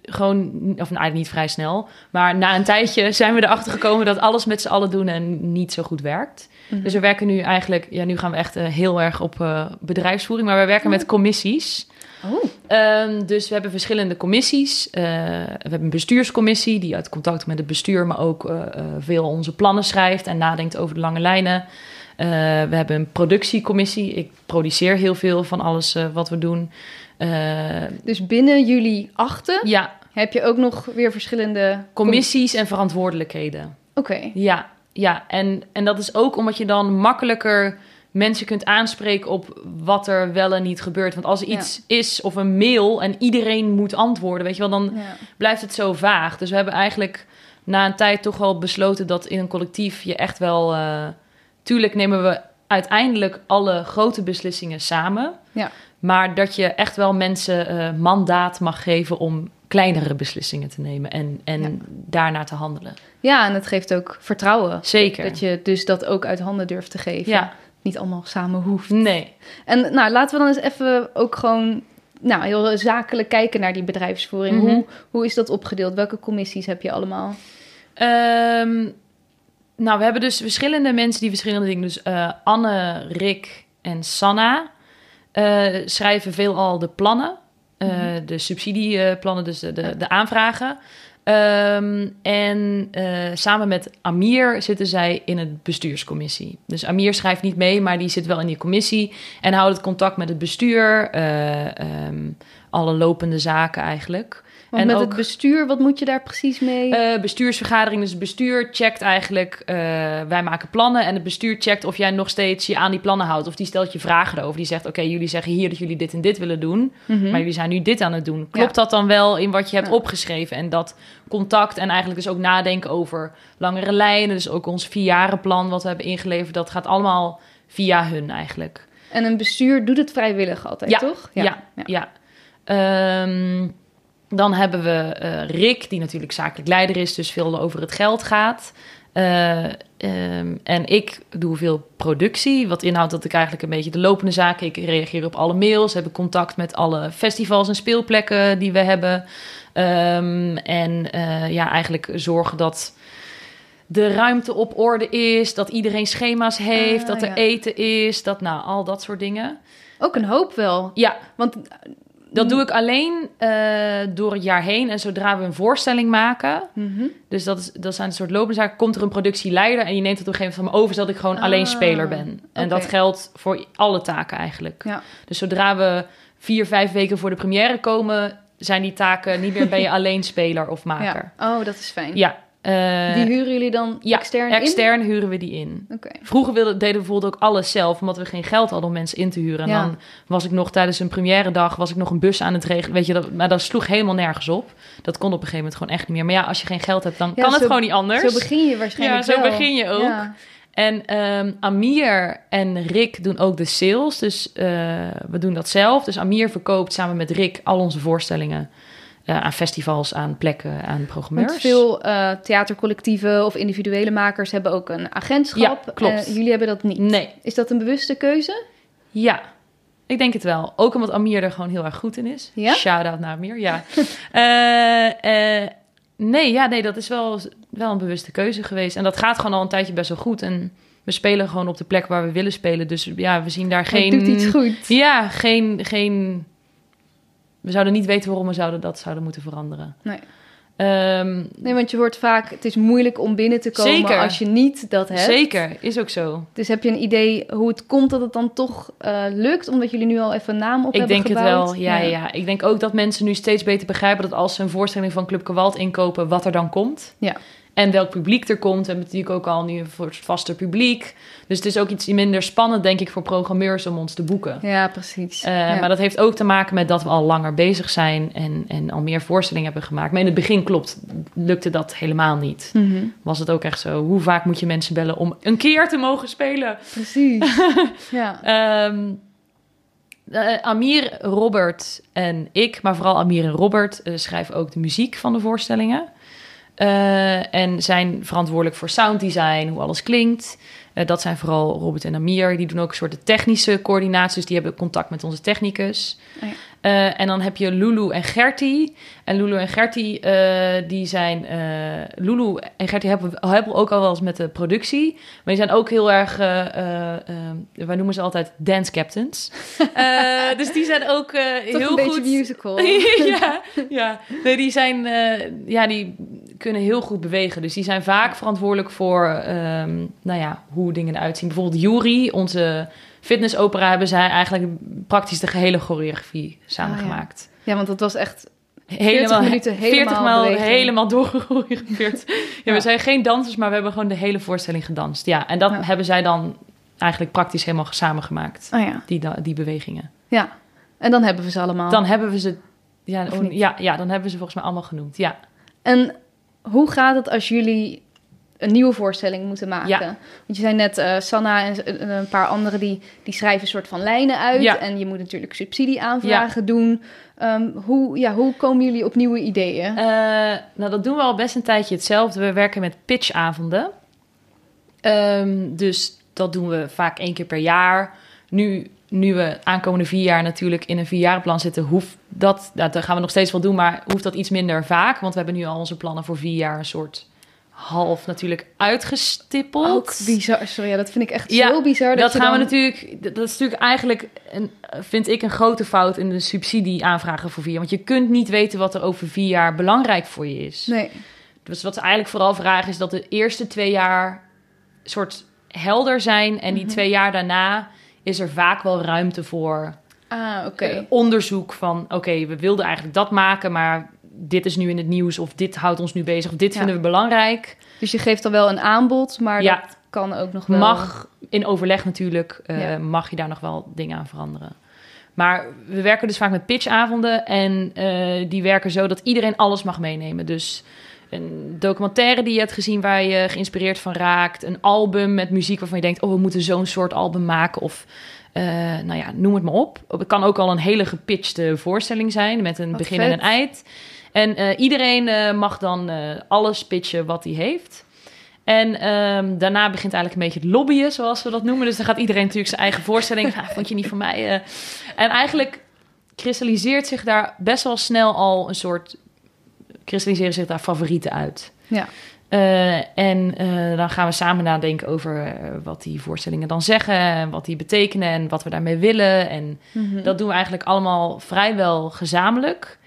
Gewoon, of nou, eigenlijk niet vrij snel. Maar na een tijdje zijn we erachter gekomen dat alles met z'n allen doen en niet zo goed werkt. Mhm. Dus we werken nu eigenlijk, ja, nu gaan we echt heel erg op bedrijfsvoering, maar we werken met commissies. Oh. Ehm, dus we hebben verschillende commissies. Eh, we hebben een bestuurscommissie die uit contact met het bestuur, maar ook eh, eh, veel onze plannen schrijft en nadenkt over de lange lijnen. We hebben een productiecommissie. Ik produceer heel veel van alles wat we doen. Dus binnen jullie achten ja, heb je ook nog weer verschillende commissies en verantwoordelijkheden. Oké. Ja, ja. En, en dat is ook omdat je dan makkelijker mensen kunt aanspreken op wat er wel en niet gebeurt. Want als er Ja. iets is of een mail en iedereen moet antwoorden, weet je wel, dan Ja. blijft het zo vaag. Dus we hebben eigenlijk na een tijd toch wel besloten dat in een collectief je echt wel. eh, tuurlijk nemen we uiteindelijk alle grote beslissingen samen. Ja. Maar dat je echt wel mensen eh, mandaat mag geven om kleinere beslissingen te nemen en, en Ja. daarnaar te handelen. ja, en het geeft ook vertrouwen. Zeker. Dat je dus dat ook uit handen durft te geven. Ja, Niet allemaal samen hoeft. nee. En nou, laten we dan eens even ook gewoon nou, heel zakelijk kijken naar die bedrijfsvoering. Mhm. hoe, hoe is dat opgedeeld? Welke commissies heb je allemaal? Ehm, nou, we hebben dus verschillende mensen die verschillende dingen. Dus eh, Anne, Rick en Sanna eh, schrijven veelal de plannen, eh, Mhm. de subsidieplannen, dus de, de, de aanvragen. Ehm, en eh, samen met Amir zitten zij in het bestuurscommissie. Dus Amir schrijft niet mee, maar die zit wel in die commissie en houdt het contact met het bestuur, eh, ehm, alle lopende zaken eigenlijk. Want En met ook- het bestuur, wat moet je daar precies mee? eh, bestuursvergadering. Dus het bestuur checkt eigenlijk, eh, wij maken plannen en het bestuur checkt of jij nog steeds je aan die plannen houdt. Of die stelt je vragen erover. Die zegt, oké, jullie zeggen hier dat jullie dit en dit willen doen, Mhm. maar jullie zijn nu dit aan het doen. Klopt dat dan wel in wat je hebt Ja. opgeschreven? En dat contact en eigenlijk dus ook nadenken over langere lijnen. Dus ook ons vierjarenplan wat we hebben ingeleverd, dat gaat allemaal via hun eigenlijk. En een bestuur doet het vrijwillig altijd, Ja, toch? Ja, ja. Ehm, dan hebben we eh, Rick, die natuurlijk zakelijk leider is, dus veel over het geld gaat. Eh, ehm, en ik doe veel productie, wat inhoudt dat ik eigenlijk een beetje de lopende zaken. Ik reageer op alle mails, heb ik contact met alle festivals en speelplekken die we hebben. Ehm, en eh, ja, eigenlijk zorgen dat de ruimte op orde is, dat iedereen schema's heeft, Ah, dat er ja. eten is, dat nou al dat soort dingen. Ook een hoop wel. Ja, Want Dat doe ik alleen eh, door het jaar heen. En zodra we een voorstelling maken, Mhm. dus dat, is, dat zijn een soort lopende zaken, komt er een productieleider en je neemt het op een gegeven moment van me over, zodat ik gewoon alleen Ah, speler ben. En dat geldt voor alle taken eigenlijk. Ja. Dus zodra we vier, vijf weken voor de première komen, zijn die taken niet meer ben je alleen speler of maker. ja. Oh, dat is fijn. Ja. Eh, Die huren jullie dan ja, extern in? extern huren we die in. Vroeger wilden, deden we bijvoorbeeld ook alles zelf, omdat we geen geld hadden om mensen in te huren. En Ja. dan was ik nog tijdens een première dag, was ik nog een bus aan het regelen. Weet je, dat, maar dat sloeg helemaal nergens op. Dat kon op een gegeven moment gewoon echt niet meer. Maar ja, als je geen geld hebt, dan Ja, kan het gewoon niet anders. Zo begin je waarschijnlijk Ja, zo wel. begin je ook. Ja. En ehm, Amir en Rick doen ook de sales. Dus eh, we doen dat zelf. Dus Amir verkoopt samen met Rick al onze voorstellingen. Aan festivals, aan plekken, aan programmeurs. Want veel eh, theatercollectieven of individuele makers hebben ook een agentschap. Ja, klopt. Eh, jullie hebben dat niet. Nee, Is dat een bewuste keuze? ja. Ik denk het wel. Ook omdat Amir er gewoon heel erg goed in is. Ja? Shout-out naar Amir, ja. Eh, nee, ja, nee, dat is wel, wel een bewuste keuze geweest. En dat gaat gewoon al een tijdje best wel goed. En we spelen gewoon op de plek waar we willen spelen. Dus ja, we zien daar geen... Het doet iets goed. Ja, geen, geen. We zouden niet weten waarom we zouden dat zouden moeten veranderen. Nee. Ehm, Nee, want je hoort vaak, het is moeilijk om binnen te komen Zeker. als je niet dat hebt. zeker, is ook zo. Dus heb je een idee hoe het komt dat het dan toch eh, lukt? Omdat jullie nu al even een naam op Ik hebben denk het gebouwd? wel. Ja, ja. ja. Ik denk ook dat mensen nu steeds beter begrijpen dat als ze een voorstelling van Club Kawalt inkopen, wat er dan komt. Ja. En welk publiek er komt. We hebben natuurlijk ook al nu een soort vaster publiek. Dus het is ook iets minder spannend, denk ik, voor programmeurs om ons te boeken. Ja, precies. Eh, Ja. Maar dat heeft ook te maken met dat we al langer bezig zijn en, en al meer voorstellingen hebben gemaakt. Maar in het begin klopt, lukte dat helemaal niet. Mhm. Was het ook echt zo, hoe vaak moet je mensen bellen om een keer te mogen spelen? Precies. ja. Ehm, eh, Amir, Robert en ik, maar vooral Amir en Robert, eh, schrijven ook de muziek van de voorstellingen. Eh, en zijn verantwoordelijk voor sounddesign, hoe alles klinkt. Eh, dat zijn vooral Robert en Amir. Die doen ook een soort technische coördinaties. Dus die hebben contact met onze technicus. Oh ja. Eh, en dan heb je Lulu en Gertie. En Lulu en Gertie, eh, die zijn... eh, Lulu en Gertie hebben, hebben ook al wel eens met de productie. Maar die zijn ook heel erg... wij noemen ze altijd dance captains. Dus die zijn ook heel een beetje goed... musical. ja, ja. Nee, die zijn, ja, die kunnen heel goed bewegen. Dus die zijn vaak verantwoordelijk voor, ehm, nou ja, hoe dingen eruit zien. Bijvoorbeeld Yuri, onze fitnessopera, hebben zij eigenlijk praktisch de gehele choreografie samengemaakt. Ja, want dat was echt... Helemaal, minuten helemaal 40 maal beweging. helemaal doorgechoreografeerd. ja, Ja. we zijn geen dansers, maar we hebben gewoon de hele voorstelling gedanst. Ja, en dat Ja. hebben zij dan eigenlijk praktisch helemaal samengemaakt. Oh. Die, die bewegingen. Ja. En dan hebben we ze allemaal. Dan hebben we ze... Ja, ja, ja, dan hebben we ze volgens mij allemaal genoemd. Ja. En hoe gaat het als jullie een nieuwe voorstelling moeten maken? Ja. Want je zei net, eh, Sanna en en een paar anderen die, die schrijven een soort van lijnen uit. Ja. En je moet natuurlijk subsidieaanvragen doen. Ehm, hoe, ja, hoe komen jullie op nieuwe ideeën? Eh, nou, dat doen we al best een tijdje hetzelfde. We werken met pitchavonden. Ehm, dus dat doen we vaak één keer per jaar. Nu, nu we aankomende vier jaar natuurlijk in een vierjarenplan zitten, hoeft dat, nou, dat gaan we nog steeds wel doen, maar hoeft dat iets minder vaak. Want we hebben nu al onze plannen voor vier jaar een soort half natuurlijk uitgestippeld. Ook bizar. Sorry, ja, dat vind ik echt Ja, zo bizar. Dat, Dat gaan we natuurlijk. Dat is natuurlijk eigenlijk, een, vind ik, een grote fout in de subsidie aanvragen voor vier jaar. Want je kunt niet weten wat er over vier jaar belangrijk voor je is. Nee. Dus wat ze eigenlijk vooral vragen is dat de eerste twee jaar soort helder zijn. En die Mhm. twee jaar daarna is er vaak wel ruimte voor Ah, oké. eh, onderzoek van... oké, we wilden eigenlijk dat maken, maar dit is nu in het nieuws... of dit houdt ons nu bezig, of dit Ja. vinden we belangrijk. Dus je geeft dan wel een aanbod, maar Ja. dat kan ook nog wel. Mag, in overleg natuurlijk, eh, Ja. mag je daar nog wel dingen aan veranderen. Maar we werken dus vaak met pitchavonden. En eh, die werken zo dat iedereen alles mag meenemen. Dus een documentaire die je hebt gezien waar je geïnspireerd van raakt. Een album met muziek waarvan je denkt... oh, we moeten zo'n soort album maken. Of eh, nou ja, noem het maar op. Het kan ook al een hele gepitchte voorstelling zijn... met een Wat begin en een eind. En eh, iedereen eh, mag dan eh, alles pitchen wat hij heeft... En ehm, daarna begint eigenlijk een beetje het lobbyen, zoals we dat noemen. Dus dan gaat iedereen natuurlijk zijn eigen voorstelling. Ah, vond je niet van mij? En eigenlijk kristalliseert zich daar best wel snel al een soort... kristalliseren zich daar favorieten uit. Ja. En dan gaan we samen nadenken over wat die voorstellingen dan zeggen en wat die betekenen en wat we daarmee willen. En Mhm. dat doen we eigenlijk allemaal vrijwel gezamenlijk.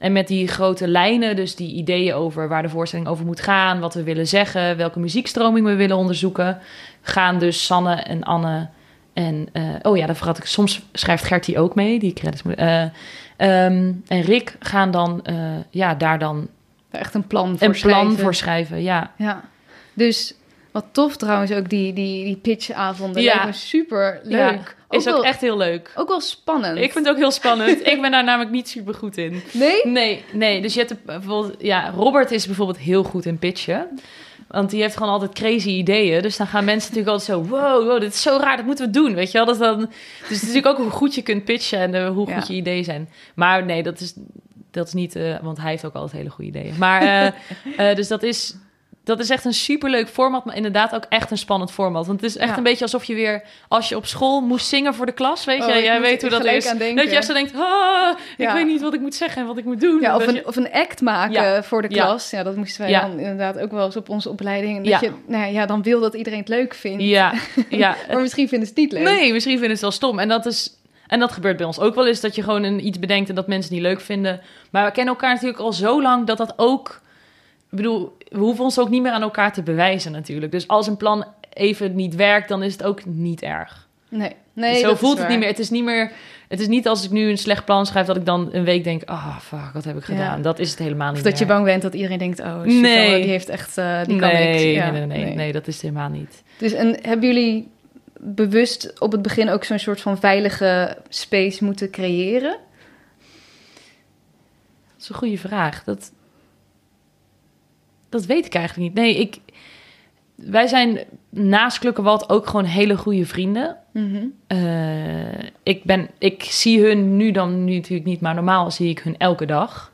En met die grote lijnen, dus die ideeën over waar de voorstelling over moet gaan, wat we willen zeggen, welke muziekstroming we willen onderzoeken, gaan dus Sanne en Anne en, eh, oh ja, dat vergat ik, soms schrijft Gertie ook mee, die credits moet. eh, ehm, en Rick gaan dan, eh, ja, daar dan Echt een plan voor een plan schrijven. voor schrijven, ja. Ja. Dus wat tof trouwens ook die, die, die pitchavonden. Ja. Lijkt me super leuk. Ja, is ook wel, echt heel leuk. ook wel spannend. Ik vind het ook heel spannend. ik ben daar namelijk niet super goed in. Nee? Nee, nee. Dus je hebt bijvoorbeeld, ja, Robert is bijvoorbeeld heel goed in pitchen. Want die heeft gewoon altijd crazy ideeën. Dus dan gaan mensen natuurlijk altijd zo: wow, wow, dit is zo raar, dat moeten we doen. Weet je wel? Dat dan, dus het is natuurlijk ook hoe goed je kunt pitchen en hoe goed je ideeën zijn. Maar nee, dat is, dat is niet, eh, want hij heeft ook altijd hele goede ideeën. Maar eh, eh, dus dat is. Dat is echt een superleuk format, maar inderdaad ook echt een spannend format. Want het is echt Ja. een beetje alsof je weer, als je op school moest zingen voor de klas, weet je, Oh, jij weet hoe dat is. aan denken. Dat je echt zo denkt, ah, ik Ja. weet niet wat ik moet zeggen en wat ik moet doen. Ja, of een, je- of een act maken voor de klas. Ja, dat moesten wij dan inderdaad ook wel eens op onze opleiding. Dat je, nou ja, ja, dan wil dat iedereen het leuk vindt. Ja, ja. Maar misschien vinden ze het niet leuk. Nee, misschien vinden ze het wel stom. En dat, is, en dat gebeurt bij ons ook wel eens, dat je gewoon een, iets bedenkt en dat mensen het niet leuk vinden. Maar we kennen elkaar natuurlijk al zo lang dat dat ook... Ik bedoel, we hoeven ons ook niet meer aan elkaar te bewijzen natuurlijk. Dus als een plan even niet werkt, dan is het ook niet erg. Nee, nee zo dat is voelt het niet meer. Het is niet meer... Het is niet als ik nu een slecht plan schrijf, dat ik dan een week denk... Ah, fuck, wat heb ik Ja. gedaan? Dat is het helemaal niet Of dat je bang bent dat iedereen denkt, oh Nee. oh, die heeft echt, eh, die kan nee, niks. Ja, nee, nee, nee, nee, dat is het helemaal niet. Dus en hebben jullie bewust op het begin ook zo'n soort van veilige space moeten creëren? Dat is een goede vraag. Dat, dat weet ik eigenlijk niet. Nee, ik, wij zijn naast Klukkenwald ook gewoon hele goede vrienden. Mhm. Eh, ik, ben, ik zie hun nu dan nu natuurlijk niet, maar normaal zie ik hun elke dag.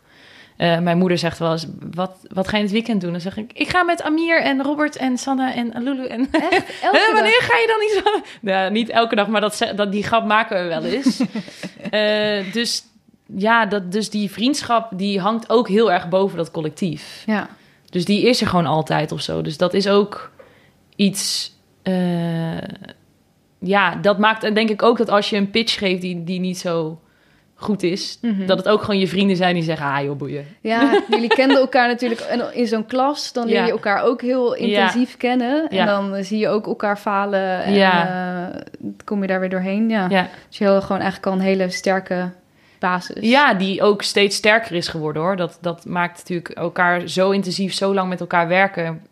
Eh, mijn moeder zegt wel eens, wat, wat ga je in het weekend doen? Dan zeg ik, ik ga met Amir en Robert en Sanne en Lulu en... Echt? Elke dag? wanneer ga je dan niet zo... Ja, niet elke dag, maar dat, dat, die grap maken we wel eens. Eh, dus ja, dat, dus die vriendschap die hangt ook heel erg boven dat collectief. Ja. Dus die is er gewoon altijd of zo. Dus dat is ook iets... eh, ja, dat maakt denk ik ook dat als je een pitch geeft die, die niet zo goed is... Mhm. dat het ook gewoon je vrienden zijn die zeggen... ah joh, boeien. Ja, jullie kenden elkaar natuurlijk en in zo'n klas. Dan leer je Ja. elkaar ook heel intensief kennen. En Ja. dan zie je ook elkaar falen. En Ja. eh, kom je daar weer doorheen. Ja. Ja. Dus je hebt gewoon eigenlijk al een hele sterke basis. Ja, die ook steeds sterker is geworden hoor. Dat, dat maakt natuurlijk elkaar zo intensief, zo lang met elkaar werken.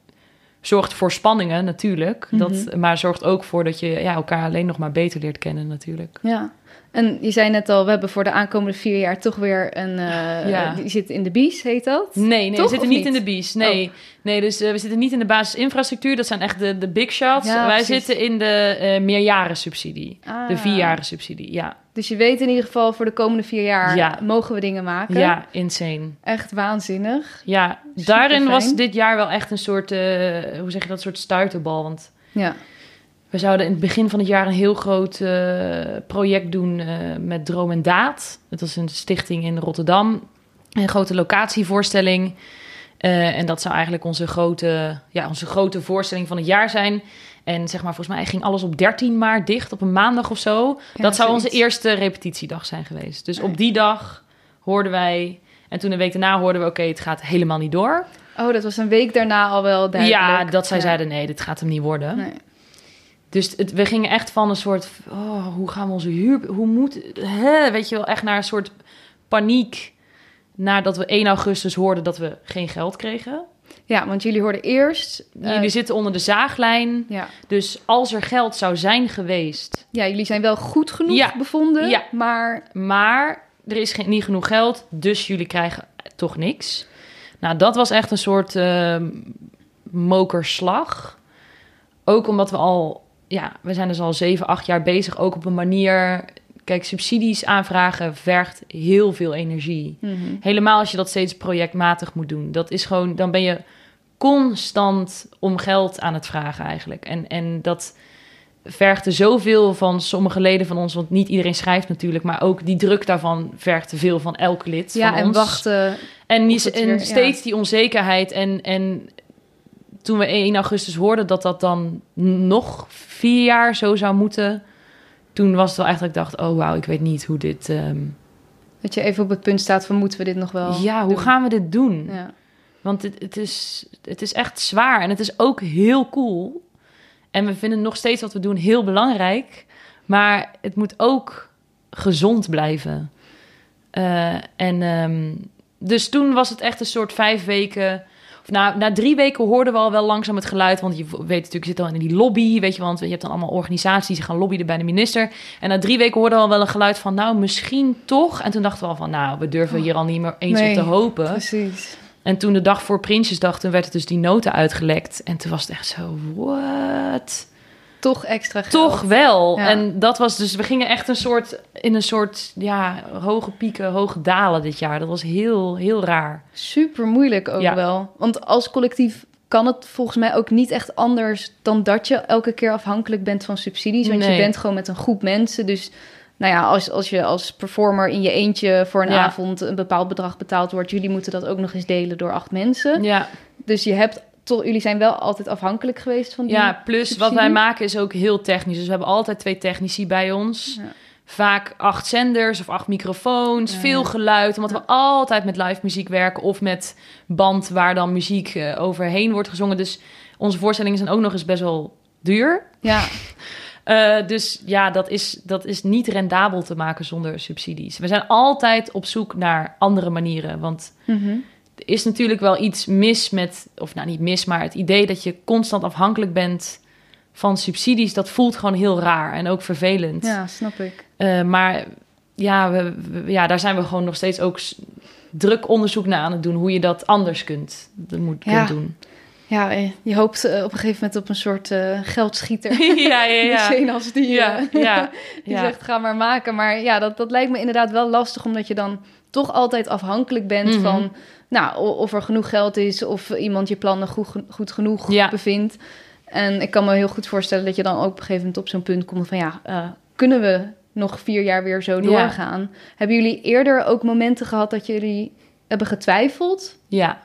Zorgt voor spanningen natuurlijk. Mhm. dat, maar zorgt ook voor dat je ja, elkaar alleen nog maar beter leert kennen natuurlijk. Ja. En je zei net al, we hebben voor de aankomende vier jaar toch weer een... eh, Ja. Die zit in de bies, heet dat? Nee, nee we zitten niet, in de bies. Nee, nee dus eh, we zitten niet in de basisinfrastructuur. Dat zijn echt de, de big shots. Ja, Wij precies. zitten in de eh meerjarensubsidie. Ah. De vierjaren subsidie, ja. Dus je weet in ieder geval, voor de komende vier jaar Ja. mogen we dingen maken. Ja, insane. Echt waanzinnig. Ja, daarin was dit jaar wel echt een soort, hoe zeg je dat, soort stuiterbal. Want Ja. We zouden in het begin van het jaar een heel groot eh, project doen eh, met Droom en Daad. Dat was een stichting in Rotterdam. Een grote locatievoorstelling. Eh, en dat zou eigenlijk onze grote, ja, onze grote voorstelling van het jaar zijn. En zeg maar, volgens mij ging alles op 13 maart dicht, op een maandag of zo. Ja, dat zou onze eerste repetitiedag zijn geweest. Dus Nee. op die dag hoorden wij... En toen een week daarna hoorden we, oké, het gaat helemaal niet door. Oh, dat was een week daarna al wel duidelijk. Ja, dat zij Ja. zeiden, nee, dit gaat hem niet worden. Nee. Dus het, we gingen echt van een soort, oh, hoe gaan we onze huur, hoe moet, hè, weet je wel, echt naar een soort paniek. Nadat we 1 augustus hoorden dat we geen geld kregen. Ja, want jullie hoorden eerst... eh, Jullie zitten onder de zaaglijn. ja. Dus als er geld zou zijn geweest, ja, jullie zijn wel goed genoeg Ja. bevonden, Ja. maar... maar er is geen, niet genoeg geld, dus jullie krijgen toch niks. Nou, dat was echt een soort ehm, mokerslag. Ook omdat we al, ja, we zijn dus al 7, 8 jaar bezig, ook op een manier. Kijk, subsidies aanvragen vergt heel veel energie. Mhm. Helemaal als je dat steeds projectmatig moet doen. Dat is gewoon, dan ben je constant om geld aan het vragen eigenlijk. En, en dat vergt er zoveel van sommige leden van ons, want niet iedereen schrijft natuurlijk, maar ook die druk daarvan vergt te veel van elk lid Ja, van en ons. wachten. En, die, en weer- steeds die onzekerheid en, en toen we 1 augustus hoorden dat dat dan nog vier jaar zo zou moeten... toen was het wel echt dat ik dacht, oh wauw, ik weet niet hoe dit... ehm, Dat je even op het punt staat van moeten we dit nog wel ja, hoe doen? gaan we dit doen? Ja. Want het, het, is, het is echt zwaar en het is ook heel cool. En we vinden nog steeds wat we doen heel belangrijk. Maar het moet ook gezond blijven. Eh, en ehm, dus toen was het echt een soort vijf weken. Na, na drie weken hoorden we al wel langzaam het geluid. Want je weet natuurlijk, je zit al in die lobby. Weet je, want je hebt dan allemaal organisaties die gaan lobbyen bij de minister. En na drie weken hoorden we al wel een geluid van, nou, misschien toch. En toen dachten we al van, nou, we durven hier al niet meer eens Nee, op te hopen. Precies. En toen de dag voor Prinsjesdag, toen werd het dus die nota uitgelekt. En toen was het echt zo, what? Toch extra geld. Toch wel. Ja. En dat was dus, we gingen echt een soort, in een soort, ja, hoge pieken, hoge dalen dit jaar. Dat was heel, heel raar. Super moeilijk ook Ja. wel. Want als collectief kan het volgens mij ook niet echt anders dan dat je elke keer afhankelijk bent van subsidies. Want je bent gewoon met een groep mensen. Dus nou ja, als, als je als performer in je eentje voor een Ja. avond een bepaald bedrag betaald wordt, jullie moeten dat ook nog eens delen door acht mensen. Ja, Dus je hebt toch, jullie zijn wel altijd afhankelijk geweest van die. ja plus wat wij maken is ook heel technisch. Dus we hebben altijd twee technici bij ons. Ja. Vaak acht zenders of acht microfoons, Ja. veel geluid. Omdat we altijd met live muziek werken of met band waar dan muziek eh, overheen wordt gezongen. Dus onze voorstellingen zijn ook nog eens best wel duur. Ja, Eh, dus ja, dat is, dat is niet rendabel te maken zonder subsidies. We zijn altijd op zoek naar andere manieren. Want Mhm. Is natuurlijk wel iets mis met, of nou niet mis, maar het idee dat je constant afhankelijk bent van subsidies, dat voelt gewoon heel raar en ook vervelend. ja snap ik. Eh, maar ja, we, we- ja, daar zijn we gewoon nog steeds ook druk onderzoek naar aan het doen hoe je dat anders kunt, dat moet, Ja. kunt doen. Ja, eh, je hoopt eh, op een gegeven moment op een soort geldschieter. ja, ja, ja. Meteen als die, Ja, ja, die ja. zegt ga maar maken. Maar ja, dat, dat lijkt me inderdaad wel lastig, omdat je dan toch altijd afhankelijk bent Mhm. van nou, of er genoeg geld is of iemand je plannen goed, goed genoeg Ja. bevindt. En ik kan me heel goed voorstellen dat je dan ook op een gegeven moment op zo'n punt komt van ja, eh, kunnen we nog vier jaar weer zo Ja. doorgaan? Hebben jullie eerder ook momenten gehad dat jullie hebben getwijfeld? Ja.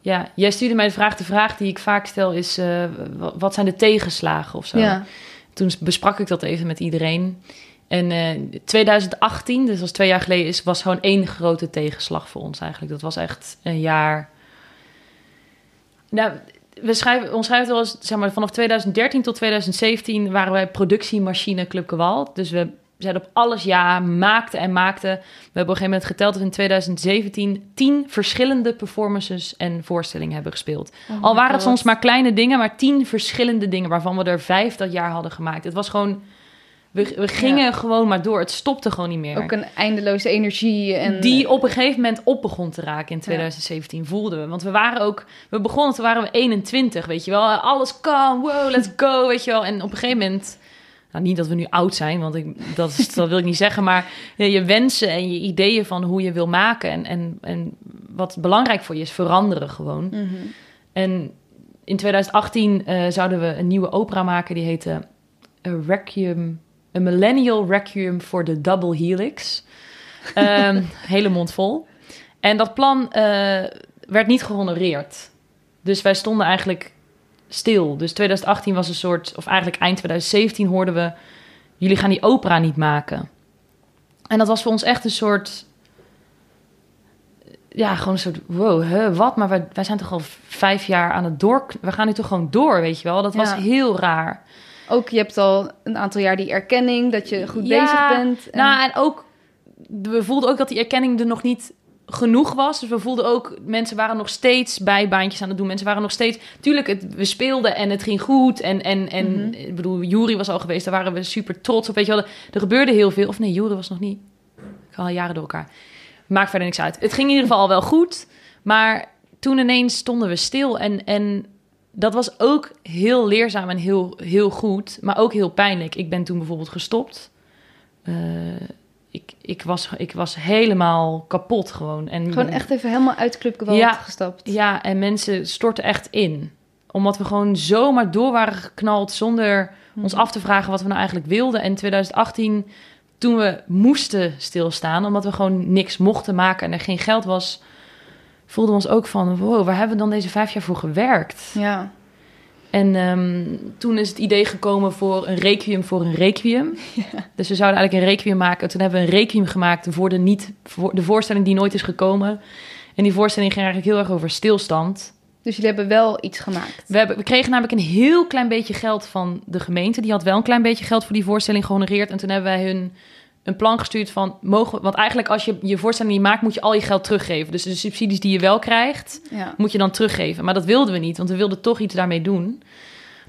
Ja, jij stuurde mij de vraag. De vraag die ik vaak stel is: eh, wa- wat zijn de tegenslagen of zo? Ja. Toen besprak ik dat even met iedereen. En eh 2018, dus als twee jaar geleden is, was gewoon één grote tegenslag voor ons eigenlijk. Dat was echt een jaar. Nou, we schrijven, ons wel eens, zeg maar, vanaf 2013 tot 2017 waren wij productiemachine Club. Dus we zeiden op alles ja, maakten en maakten. We hebben op een gegeven moment geteld dat we in 2017 tien verschillende performances en voorstellingen hebben gespeeld. Oh Al waren het soms maar kleine dingen, maar tien verschillende dingen waarvan we er vijf dat jaar hadden gemaakt. Het was gewoon, we, we gingen gewoon maar door. Het stopte gewoon niet meer. Ook een eindeloze energie. En, Die op een gegeven moment op begon te raken in 2017, voelden we. Want we waren ook, we begonnen, toen waren we 21, weet je wel. Alles kan, wow, let's go, weet je wel. En op een gegeven moment, nou niet dat we nu oud zijn, want ik, dat, is, dat wil ik niet zeggen. Maar je wensen en je ideeën van hoe je wil maken en, en, en wat belangrijk voor je is, veranderen gewoon. Mhm. En in 2018 eh, zouden we een nieuwe opera maken die heette A Requiem, A Millennial Requiem for the Double Helix. Ehm, hele mond vol. En dat plan eh, werd niet gehonoreerd. Dus wij stonden eigenlijk stil. Dus 2018 was een soort, of eigenlijk eind 2017 hoorden we, jullie gaan die opera niet maken. En dat was voor ons echt een soort ja, gewoon een soort, wow, hè, wat? Maar wij, wij zijn toch al vijf jaar aan het door... We gaan nu toch gewoon door, weet je wel? Dat was Ja. heel raar. Ook je hebt al een aantal jaar die erkenning dat je goed Ja, bezig bent. En, Nou, en ook... We voelden ook dat die erkenning er nog niet genoeg was. Dus we voelden ook... Mensen waren nog steeds bijbaantjes aan het doen. Mensen waren nog steeds... Tuurlijk, het, we speelden en het ging goed. En, en, en Mhm. ik bedoel, Jury was al geweest. Daar waren we super trots op. Weet je wel, er gebeurde heel veel. Of nee, Jury was nog niet. Ik ga al jaren door elkaar. Maakt verder niks uit. Het ging in ieder geval al wel goed. Maar toen ineens stonden we stil. En, en dat was ook heel leerzaam en heel, heel goed. Maar ook heel pijnlijk. Ik ben toen bijvoorbeeld gestopt. Eh, ik, ik, was, ik was helemaal kapot gewoon. En, Gewoon echt even helemaal uit Club Gewalt Ja. gestapt. Ja, en mensen stortten echt in. Omdat we gewoon zomaar door waren geknald zonder ons af te vragen wat we nou eigenlijk wilden. En 2018, toen we moesten stilstaan, omdat we gewoon niks mochten maken en er geen geld was, voelden we ons ook van... wow, waar hebben we dan deze vijf jaar voor gewerkt? Ja. En ehm, toen is het idee gekomen voor een requiem voor een requiem. Dus we zouden eigenlijk een requiem maken. Toen hebben we een requiem gemaakt voor de, niet, voor de voorstelling die nooit is gekomen. En die voorstelling ging eigenlijk heel erg over stilstand. Dus jullie hebben wel iets gemaakt. We, hebben, we kregen namelijk een heel klein beetje geld van de gemeente. Die had wel een klein beetje geld voor die voorstelling gehonoreerd. En toen hebben wij hun een plan gestuurd van... Mogen, want eigenlijk als je je voorstelling niet maakt... moet je al je geld teruggeven. Dus de subsidies die je wel krijgt Ja. moet je dan teruggeven. Maar dat wilden we niet, want we wilden toch iets daarmee doen.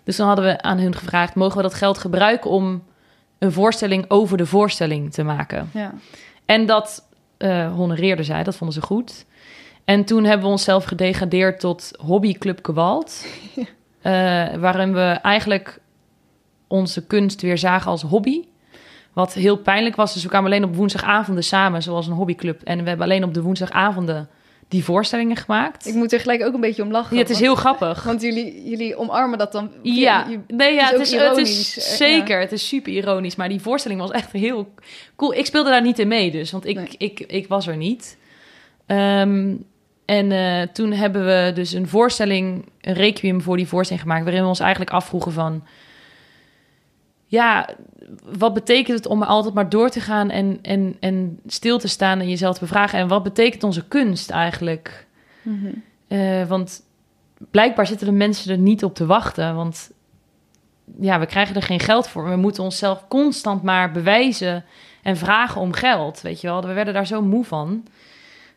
Dus dan hadden we aan hun gevraagd: mogen we dat geld gebruiken om een voorstelling over de voorstelling te maken? Ja. En dat eh honoreerden zij, dat vonden ze goed. En toen hebben we onszelf gedegradeerd tot hobbyclub Gewalt. Eh, waarin we eigenlijk onze kunst weer zagen als hobby. Wat heel pijnlijk was. Dus we kwamen alleen op woensdagavonden samen, zoals een hobbyclub. En we hebben alleen op de woensdagavonden die voorstellingen gemaakt. Ik moet er gelijk ook een beetje om lachen. Ja, het is want- heel grappig. Want jullie, jullie omarmen dat dan. Ja, Je- nee, ja is het, is, het is eh, zeker. Het is super ironisch. Maar die voorstelling was echt heel cool. Ik speelde daar niet in mee, dus, want ik, Nee. ik, ik was er niet. Ehm, en eh, toen hebben we dus een voorstelling, een requiem voor die voorstelling gemaakt, waarin we ons eigenlijk afvroegen van, ja, wat betekent het om altijd maar door te gaan en, en, en stil te staan en jezelf te bevragen? En wat betekent onze kunst eigenlijk? Mhm. Eh, want blijkbaar zitten de mensen er niet op te wachten. Want ja, we krijgen er geen geld voor. We moeten onszelf constant maar bewijzen en vragen om geld. Weet je wel, we werden daar zo moe van.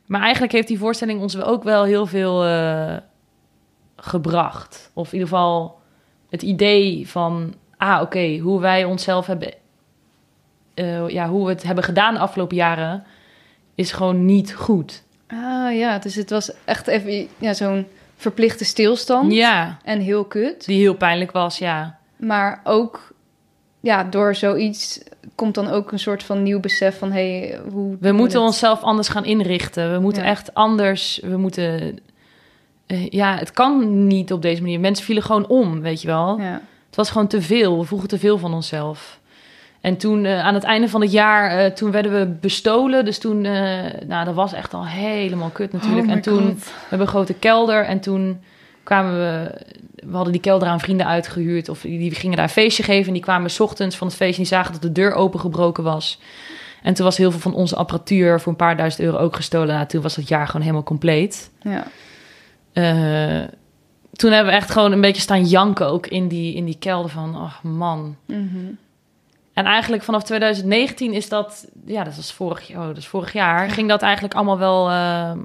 Maar eigenlijk heeft die voorstelling ons ook wel heel veel eh, gebracht. Of in ieder geval het idee van, ah oké, hoe wij onszelf hebben, eh, ja, hoe we het hebben gedaan de afgelopen jaren, is gewoon niet goed. Ah ja, dus het was echt even ja, zo'n verplichte stilstand. Ja, En heel kut. die heel pijnlijk was, ja. Maar ook ja, door zoiets komt dan ook een soort van nieuw besef van hey, hoe. We moeten onszelf anders gaan inrichten. We moeten Ja. echt anders. We moeten. eh, ja, het kan niet op deze manier. Mensen vielen gewoon om, weet je wel. Ja. Het was gewoon te veel. We vroegen te veel van onszelf. En toen, eh, aan het einde van het jaar, eh, toen werden we bestolen. Dus toen, eh, nou, dat was echt al helemaal kut natuurlijk. Oh en toen, God. we hebben een grote kelder. En toen kwamen we, we hadden die kelder aan vrienden uitgehuurd. Of die, die gingen daar een feestje geven. En die kwamen 's ochtends van het feestje en die zagen dat de deur opengebroken was. En toen was heel veel van onze apparatuur voor een paar duizend euro ook gestolen. Nou, toen was dat jaar gewoon helemaal compleet. Ja. Toen hebben we echt gewoon een beetje staan janken ook in die, in die kelder van, oh man. Mhm. En eigenlijk vanaf 2019 is dat, ja, dat was vorig, oh, dat is vorig jaar, ging dat eigenlijk allemaal wel, ehm,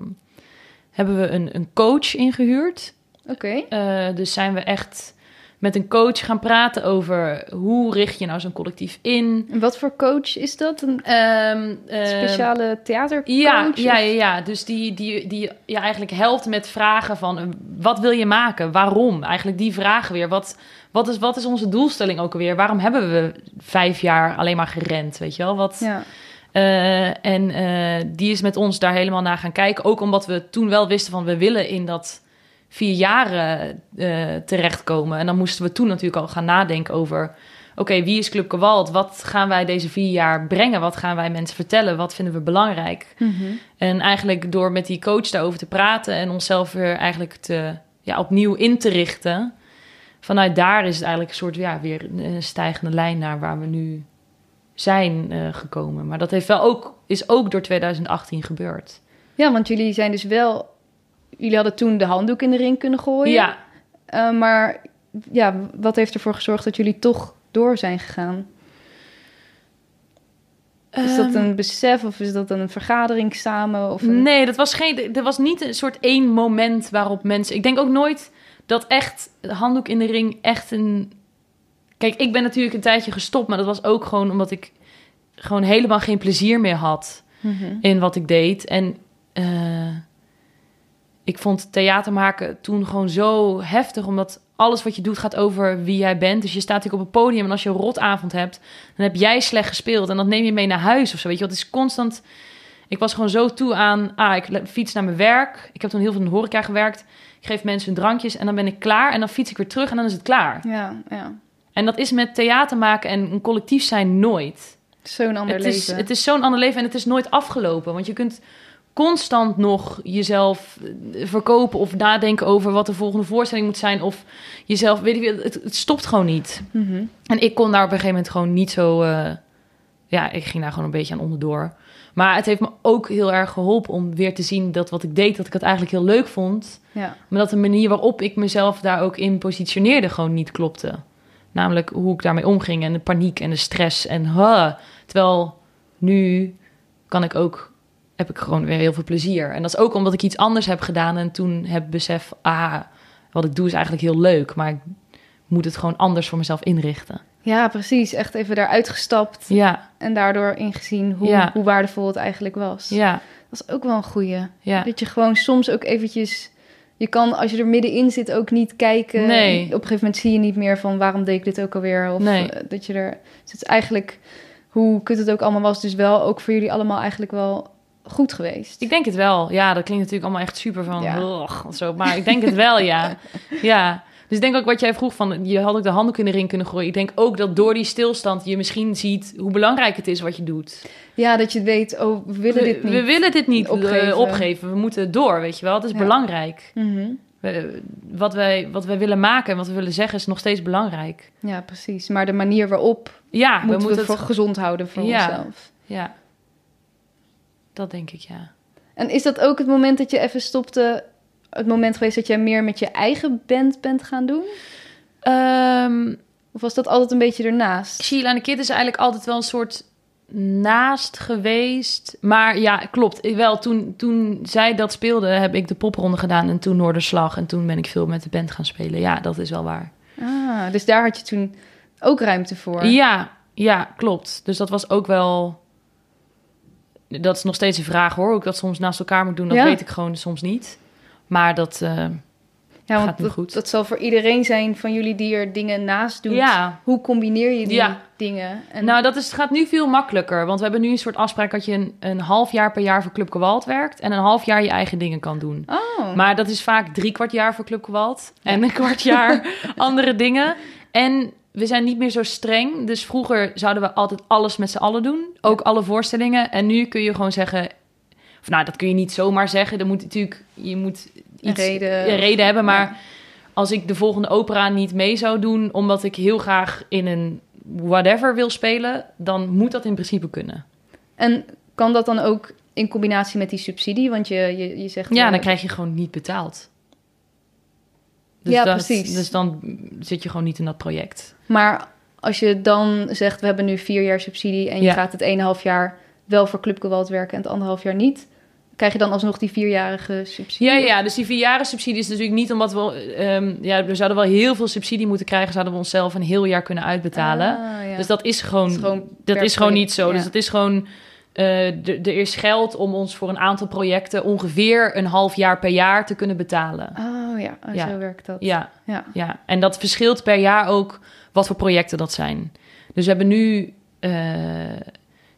hebben we een, een coach ingehuurd. Oké. Eh, dus zijn we echt met een coach gaan praten over hoe richt je nou zo'n collectief in. En wat voor coach is dat? Een Ehm, ehm, speciale theatercoach? Ja, ja, ja. Dus die, die, die je eigenlijk helpt met vragen van eh, wat wil je maken? Waarom? Eigenlijk die vragen weer. Wat, wat, is, wat is onze doelstelling ook alweer? Waarom hebben we vijf jaar alleen maar gerend? Weet je wel? Wat, Ja. eh, en eh, die is met ons daar helemaal naar gaan kijken. Ook omdat we toen wel wisten van we willen in dat vier jaren eh, terechtkomen. En dan moesten we toen natuurlijk al gaan nadenken over... Oké, wie is Club Gewalt? Wat gaan wij deze vier jaar brengen? Wat gaan wij mensen vertellen? Wat vinden we belangrijk? Mhm. En eigenlijk door met die coach daarover te praten... en onszelf weer eigenlijk te, ja, opnieuw in te richten... vanuit daar is het eigenlijk een soort ja, weer een stijgende lijn naar waar we nu zijn eh, gekomen. Maar dat heeft wel ook, is ook door 2018 gebeurd. ja, want jullie zijn dus wel... Jullie hadden toen de handdoek in de ring kunnen gooien. Ja, Eh, maar ja, wat heeft ervoor gezorgd dat jullie toch door zijn gegaan? Is dat Ehm, een besef of is dat een vergadering samen? Of een... Nee, dat was geen. Er was niet een soort één moment waarop mensen. Ik denk ook nooit dat echt de handdoek in de ring echt een. Kijk, ik ben natuurlijk een tijdje gestopt, maar dat was ook gewoon omdat ik gewoon helemaal geen plezier meer had Mhm. in wat ik deed. En eh, ik vond theater maken toen gewoon zo heftig, omdat alles wat je doet gaat over wie jij bent. Dus je staat natuurlijk op een podium en als je een rotavond hebt, dan heb jij slecht gespeeld en dat neem je mee naar huis of zo. Weet je, wat het is constant. Ik was gewoon zo toe aan, ah, ik fiets naar mijn werk. Ik heb toen heel veel in de horeca gewerkt. Ik geef mensen hun drankjes en dan ben ik klaar en dan fiets ik weer terug en dan is het klaar. Ja, ja. En dat is met theater maken en een collectief zijn nooit. Zo'n ander Het leven. is, het is zo'n ander leven en het is nooit afgelopen. Want je kunt constant nog jezelf eh, verkopen of nadenken over wat de volgende voorstelling moet zijn. Of jezelf, weet je, het, het stopt gewoon niet. Mhm. En ik kon daar op een gegeven moment gewoon niet zo. eh, ja, ik ging daar gewoon een beetje aan onderdoor. Maar het heeft me ook heel erg geholpen om weer te zien dat wat ik deed, dat ik het eigenlijk heel leuk vond. Ja. Maar dat de manier waarop ik mezelf daar ook in positioneerde gewoon niet klopte. Namelijk hoe ik daarmee omging en de paniek en de stress. En huh, terwijl nu kan ik ook, heb ik gewoon weer heel veel plezier. En dat is ook omdat ik iets anders heb gedaan en toen heb besef, ah, wat ik doe is eigenlijk heel leuk. Maar ik moet het gewoon anders voor mezelf inrichten. ja, precies. Echt even daaruit gestapt Ja, en daardoor ingezien hoe, Ja. hoe waardevol het eigenlijk was. ja, Dat is ook wel een goeie. ja. Dat je gewoon soms ook eventjes... Je kan, als je er middenin zit, ook niet kijken. Nee. Op een gegeven moment zie je niet meer van... waarom deed ik dit ook alweer? Of Nee. eh, dat je er... Dus het is eigenlijk, hoe kut het ook allemaal was... dus wel ook voor jullie allemaal eigenlijk wel goed geweest. Ik denk het wel. Ja, dat klinkt natuurlijk allemaal echt super van... Ja. "Ugh," of zo, maar ik denk het wel, ja. Ja. Dus ik denk ook wat jij vroeg van... je had ook de handdoek in de ring kunnen gooien. Ik denk ook dat door die stilstand je misschien ziet... hoe belangrijk het is wat je doet. Ja, dat je weet, oh, we willen dit niet. We willen dit niet opgeven. opgeven. We moeten door, weet je wel. Het is Ja. belangrijk. Mhm. We- wat, wij, wat wij willen maken en wat we willen zeggen... is nog steeds belangrijk. Ja, precies. Maar de manier waarop Ja, moeten we, we moeten voor het... gezond houden voor Ja. onszelf. Ja. Dat denk ik, ja. En is dat ook het moment dat je even stopte... het moment geweest dat jij meer met je eigen band bent gaan doen? Ehm, Of was dat altijd een beetje ernaast? Sheila en de Kid is eigenlijk altijd wel een soort naast geweest. Maar ja, klopt. Wel, toen, toen zij dat speelde, heb ik de popronde gedaan en toen Noorderslag. En toen ben ik veel met de band gaan spelen. Ja, dat is wel waar. Ah, dus daar had je toen ook ruimte voor. Ja, ja, klopt. Dus dat was ook wel... Dat is nog steeds een vraag hoor. Hoe ik dat soms naast elkaar moet doen, dat Ja. weet ik gewoon soms niet. Maar dat... eh, Ja, want Gaat dat, goed. dat zal voor iedereen zijn van jullie die er dingen naast doen. ja, Hoe combineer je die Ja. dingen? En, Nou, dat is, gaat nu veel makkelijker. Want we hebben nu een soort afspraak dat je een, een half jaar per jaar voor Club Gewalt werkt. En een half jaar je eigen dingen kan doen. oh, Maar dat is vaak drie kwart jaar voor Club Gewalt. En een kwart jaar andere dingen. En we zijn niet meer zo streng. Dus vroeger zouden we altijd alles met z'n allen doen. Ook alle voorstellingen. En nu kun je gewoon zeggen... Of nou, dat kun je niet zomaar zeggen. Dan moet natuurlijk... Je moet Een iets, reden. een reden hebben. Maar Ja. als ik de volgende opera niet mee zou doen... omdat ik heel graag in een whatever wil spelen... dan moet dat in principe kunnen. En kan dat dan ook in combinatie met die subsidie? Want je, je, je zegt... Ja, eh, dan krijg je gewoon niet betaald. Dus Ja, dat- precies. Dus dan zit je gewoon niet in dat project. Maar als je dan zegt, we hebben nu vier jaar subsidie... en je Ja. gaat het 1,5 jaar wel voor Club Gewalt werken... en het anderhalf jaar niet... krijg je dan alsnog die vierjarige subsidie? Ja, ja, dus die vierjaren subsidie is natuurlijk niet omdat we... ehm, ja, we zouden wel heel veel subsidie moeten krijgen... zouden we onszelf een heel jaar kunnen uitbetalen. Ah, ja. Dus dat is gewoon, Dat is gewoon dat is niet zo. ja. Dus het is gewoon... eh, er is geld om ons voor een aantal projecten... ongeveer een half jaar per jaar te kunnen betalen. Oh ja, oh, Ja. zo werkt dat. Ja, Ja. ja. En dat verschilt per jaar ook wat voor projecten dat zijn. Dus we hebben nu eh,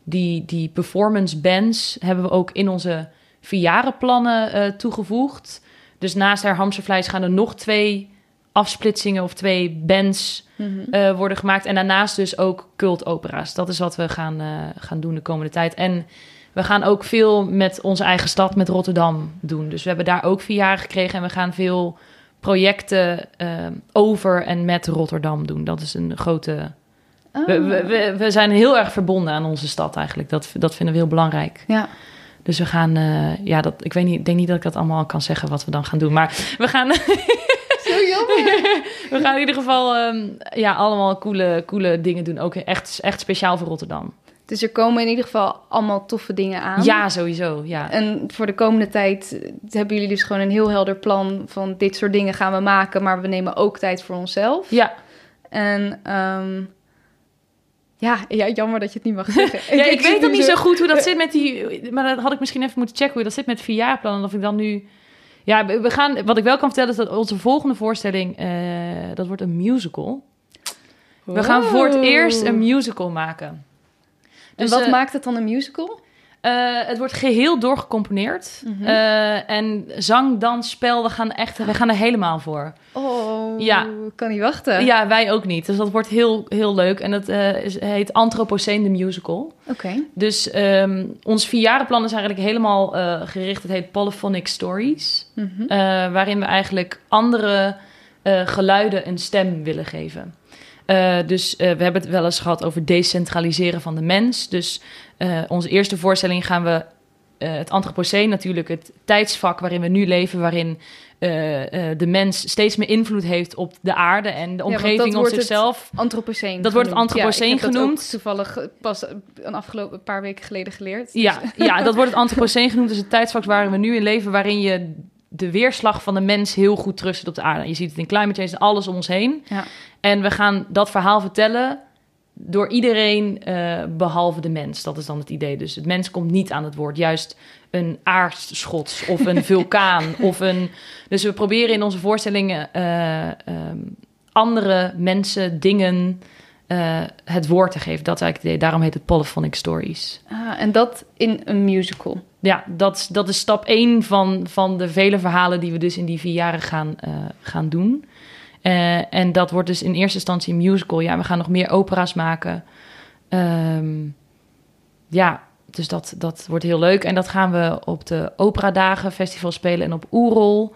die, die performance bands... hebben we ook in onze vierjarenplannen eh toegevoegd. Dus naast haar Hamstervlees gaan er nog twee afsplitsingen... of twee bands Mhm. eh, worden gemaakt. En daarnaast dus ook cultopera's. Dat is wat we gaan, eh, gaan doen de komende tijd. En we gaan ook veel met onze eigen stad, met Rotterdam, doen. Dus we hebben daar ook vier jaar gekregen. En we gaan veel projecten eh, over en met Rotterdam doen. Dat is een grote... Oh. We, we, zijn heel erg verbonden aan onze stad eigenlijk. Dat, dat vinden we heel belangrijk. Ja. Dus we gaan... ja, dat, ik weet niet, ik denk niet dat ik dat allemaal kan zeggen wat we dan gaan doen. Maar we gaan... We gaan in ieder geval ehm, ja, allemaal coole, coole dingen doen. Ook echt, echt speciaal voor Rotterdam. Dus er komen in ieder geval allemaal toffe dingen aan. Ja, sowieso. Ja. En voor de komende tijd hebben jullie dus gewoon een heel helder plan van dit soort dingen gaan we maken, maar we nemen ook tijd voor onszelf. Ja, En ehm, ja, ja, jammer dat je het niet mag zeggen. ja, ik, zit weet nog nu niet zo goed hoe dat zit met die... Maar dat had ik misschien even moeten checken hoe dat zit met vierjaarplannen. Of ik dan nu... Ja, we gaan... Wat ik wel kan vertellen is dat onze volgende voorstelling... eh, dat wordt een musical. We gaan voor het Wow. eerst een musical maken. En Dus, wat eh, maakt het dan een musical? Eh, het wordt geheel doorgecomponeerd. Mhm. Eh, en zang, dans, spel, we gaan, echt, we gaan er helemaal voor. Oh, Ja. kan niet wachten. Ja, wij ook niet. Dus dat wordt heel, heel leuk. En dat eh, is, heet Anthropocene, de musical. Oké. Dus ehm, ons vierjarenplan is eigenlijk helemaal gericht. Het heet Polyphonic Stories. Mhm. waarin we eigenlijk andere geluiden een stem willen geven. Eh, dus eh, we hebben het wel eens gehad over decentraliseren van de mens. Dus eh, onze eerste voorstelling gaan we het Anthropocene, natuurlijk het tijdsvak waarin we nu leven, waarin de mens steeds meer invloed heeft op de aarde en de omgeving om het zichzelf. Anthropoceen. Dat wordt het ja, ik heb dat genoemd. toevallig pas een afgelopen paar weken geleden geleerd. Ja, ja, dat wordt het Anthropoceen genoemd. Dus het tijdsvak waarin we nu in leven, waarin je de weerslag van de mens heel goed terugzet op de aarde. Je ziet het in climate change en alles om ons heen. Ja. En we gaan dat verhaal vertellen door iedereen eh, behalve de mens. Dat is dan het idee. Dus het mens komt niet aan het woord. Juist een aardschot of een vulkaan of een... Dus we proberen in onze voorstellingen eh, ehm, andere mensen, dingen... eh, het woord te geven. Dat is eigenlijk het idee. Daarom heet het Polyphonic Stories. Ah, en dat in een musical. Ja, dat, is- dat is stap één van, van de vele verhalen die we dus in die vier jaren gaan, eh, gaan doen. Eh, en dat wordt dus in eerste instantie een musical. Ja, we gaan nog meer opera's maken. Ehm, ja, dus dat, dat wordt heel leuk. En dat gaan we op de Operadagen Festival spelen en op Oerol.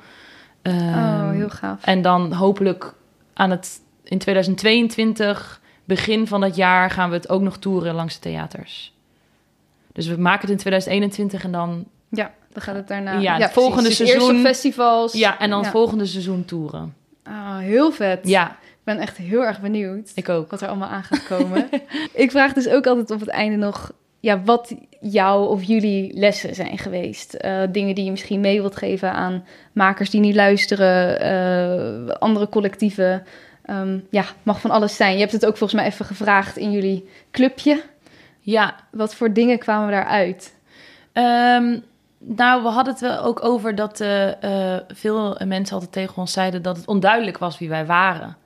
Ehm, oh, heel gaaf. en dan hopelijk aan het, in 2022, begin van dat jaar, gaan we het ook nog toeren langs de theaters. Dus we maken het in 2021 en dan, Ja, dan gaat het daarna. Ja, het volgende Dus seizoen- Eerst op festivals. ja, en dan het volgende seizoen toeren. Ah, heel vet. Ja, Ik ben echt heel erg benieuwd ik ook. wat er allemaal aan gaat komen. ik vraag dus ook altijd op het einde nog... Ja, wat jouw of jullie lessen zijn geweest. Eh, dingen die je misschien mee wilt geven aan makers die niet luisteren. eh, andere collectieven. Ehm, ja, mag van alles zijn. Je hebt het ook volgens mij even gevraagd in jullie clubje. Ja, Wat voor dingen kwamen daaruit? Ehm, nou, we hadden het wel ook over dat eh, eh, veel mensen altijd tegen ons zeiden dat het onduidelijk was wie wij waren.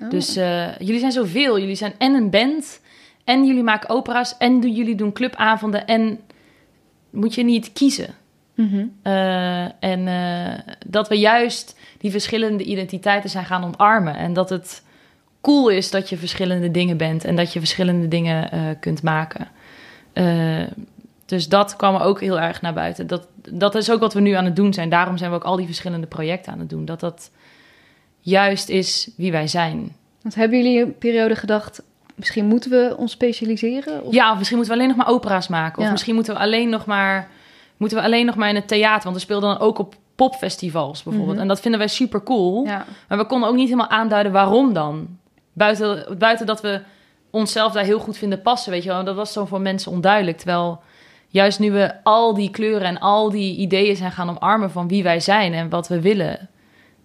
Oh. Dus eh, jullie zijn zoveel. Jullie zijn en een band, en jullie maken opera's, en doen, jullie doen clubavonden. En moet je niet kiezen. Mhm. En dat we juist die verschillende identiteiten zijn gaan omarmen. En dat het cool is dat je verschillende dingen bent en dat je verschillende dingen eh, kunt maken. Eh, dus dat kwam ook heel erg naar buiten. Dat, dat is ook wat we nu aan het doen zijn. Daarom zijn we ook al die verschillende projecten aan het doen. Dat dat juist is wie wij zijn. Want hebben jullie een periode gedacht... misschien moeten we ons specialiseren? Of... Ja, of misschien moeten we alleen nog maar opera's maken. Of Ja. misschien moeten we alleen nog maar, moeten we alleen nog maar in het theater. Want we speelden dan ook op popfestivals bijvoorbeeld. Mhm. En dat vinden wij super cool. Ja. Maar we konden ook niet helemaal aanduiden waarom dan. Buiten, buiten dat we onszelf daar heel goed vinden passen, weet je wel. Dat was zo voor mensen onduidelijk. Terwijl juist nu we al die kleuren en al die ideeën zijn gaan omarmen van wie wij zijn en wat we willen,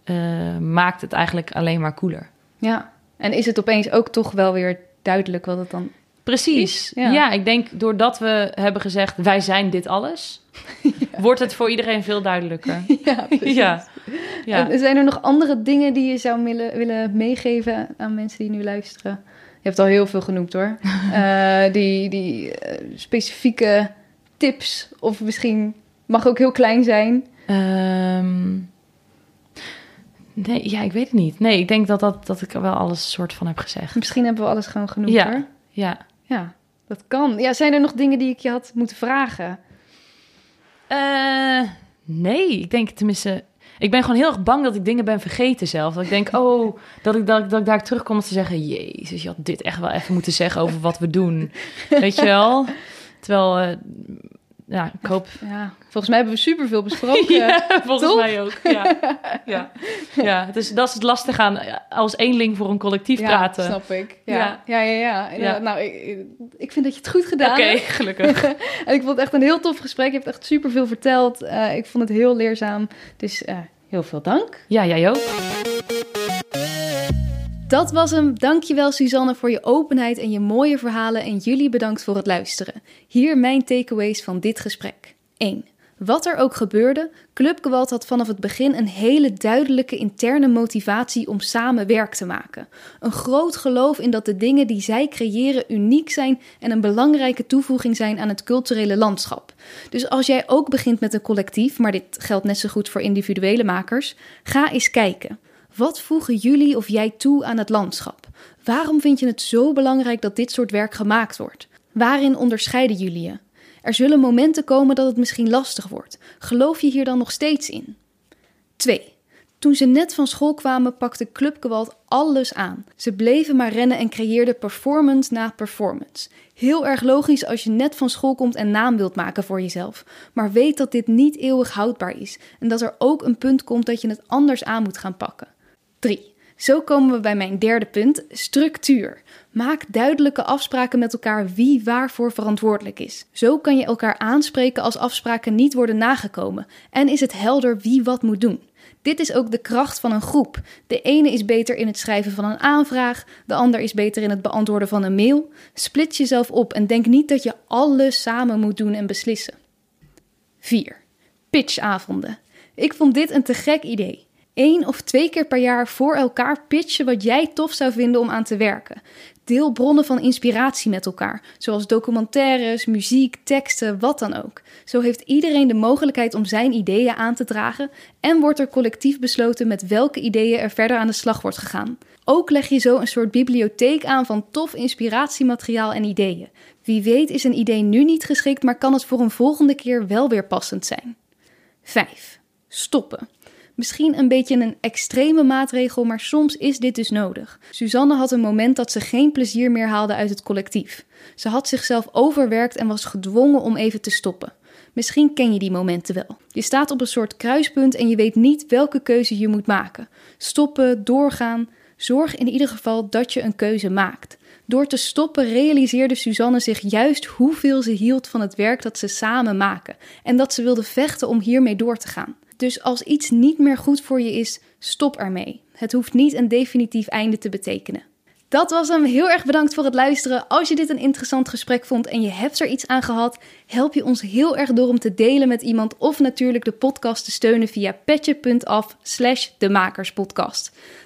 eh, maakt het eigenlijk alleen maar cooler. Ja, en is het opeens ook toch wel weer duidelijk wat het dan... Precies. Ja. Ja. ik denk doordat we hebben gezegd wij zijn dit alles, wordt het voor iedereen veel duidelijker. Ja, precies. ja. En zijn er nog andere dingen die je zou willen, willen meegeven aan mensen die nu luisteren? Je hebt al heel veel genoemd hoor. Eh, die die eh, specifieke tips, of misschien mag ook heel klein zijn. Ehm, nee, ja, ik weet het niet. Nee, ik denk dat, dat, dat ik er wel alles soort van heb gezegd. Misschien hebben we alles gewoon genoemd Ja. hoor. Ja. Ja, dat kan. Ja, zijn er nog dingen die ik je had moeten vragen? Eh, nee, ik denk tenminste... Ik ben gewoon heel erg bang dat ik dingen ben vergeten zelf. Dat ik denk, oh, dat ik, dat, ik- dat ik daar terugkom om te zeggen... Jezus, je had dit echt wel even moeten zeggen over wat we doen. Weet je wel? Terwijl, eh, ja, ik hoop... Ja, volgens mij hebben we superveel besproken. Ja, volgens mij ook. Ja, ja. ja dus dat is het lastig aan als eenling voor een collectief Ja, praten. snap ik. Ja, Ja. ja, ja. Ja. Nou, ik, ik vind dat je het goed gedaan Oké, hebt. gelukkig. en ik vond het echt een heel tof gesprek. Je hebt echt superveel verteld. Eh, ik vond het heel leerzaam. Dus eh, heel veel dank. Ja, jij ook. Dat was hem. Dankjewel Suzanne voor je openheid en je mooie verhalen. En jullie bedankt voor het luisteren. Hier mijn takeaways van dit gesprek. 1. Wat er ook gebeurde, Club Gewalt had vanaf het begin een hele duidelijke interne motivatie om samen werk te maken. Een groot geloof in dat de dingen die zij creëren uniek zijn en een belangrijke toevoeging zijn aan het culturele landschap. Dus als jij ook begint met een collectief, maar dit geldt net zo goed voor individuele makers, ga eens kijken. Wat voegen jullie of jij toe aan het landschap? Waarom vind je het zo belangrijk dat dit soort werk gemaakt wordt? Waarin onderscheiden jullie je? Er zullen momenten komen dat het misschien lastig wordt. Geloof je hier dan nog steeds in? 2. Toen ze net van school kwamen, pakte Club Gewalt alles aan. Ze bleven maar rennen en creëerden performance na performance. Heel erg logisch als je net van school komt en naam wilt maken voor jezelf. Maar weet dat dit niet eeuwig houdbaar is en dat er ook een punt komt dat je het anders aan moet gaan pakken. 3. Zo komen we bij mijn derde punt: structuur. Maak duidelijke afspraken met elkaar wie waarvoor verantwoordelijk is. Zo kan je elkaar aanspreken als afspraken niet worden nagekomen en is het helder wie wat moet doen. Dit is ook de kracht van een groep. De ene is beter in het schrijven van een aanvraag, de ander is beter in het beantwoorden van een mail. Split jezelf op en denk niet dat je alles samen moet doen en beslissen. 4. Pitchavonden. Ik vond dit een te gek idee. Eén of twee keer per jaar voor elkaar pitchen wat jij tof zou vinden om aan te werken. Deel bronnen van inspiratie met elkaar, zoals documentaires, muziek, teksten, wat dan ook. Zo heeft iedereen de mogelijkheid om zijn ideeën aan te dragen en wordt er collectief besloten met welke ideeën er verder aan de slag wordt gegaan. Ook leg je zo een soort bibliotheek aan van tof inspiratiemateriaal en ideeën. Wie weet is een idee nu niet geschikt, maar kan het voor een volgende keer wel weer passend zijn. 5. Stoppen. Misschien een beetje een extreme maatregel, maar soms is dit dus nodig. Suzanne had een moment dat ze geen plezier meer haalde uit het collectief. Ze had zichzelf overwerkt en was gedwongen om even te stoppen. Misschien ken je die momenten wel. Je staat op een soort kruispunt en je weet niet welke keuze je moet maken. Stoppen, doorgaan. Zorg in ieder geval dat je een keuze maakt. Door te stoppen realiseerde Suzanne zich juist hoeveel ze hield van het werk dat ze samen maken en dat ze wilde vechten om hiermee door te gaan. Dus als iets niet meer goed voor je is, stop ermee. Het hoeft niet een definitief einde te betekenen. Dat was hem. Heel erg bedankt voor het luisteren. Als je dit een interessant gesprek vond en je hebt er iets aan gehad, help je ons heel erg door om te delen met iemand of natuurlijk de podcast te steunen via petje.af slash.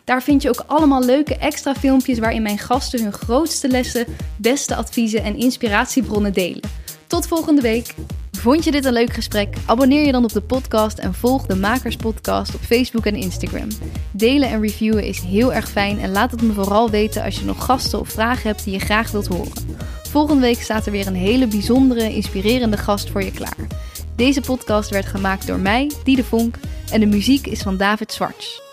Daar vind je ook allemaal leuke extra filmpjes waarin mijn gasten hun grootste lessen, beste adviezen en inspiratiebronnen delen. Tot volgende week. Vond je dit een leuk gesprek? Abonneer je dan op de podcast en volg de Makers Podcast op Facebook en Instagram. Delen en reviewen is heel erg fijn en laat het me vooral weten als je nog gasten of vragen hebt die je graag wilt horen. Volgende week staat er weer een hele bijzondere, inspirerende gast voor je klaar. Deze podcast werd gemaakt door mij, Diede Vonk, en de muziek is van David Zwarts.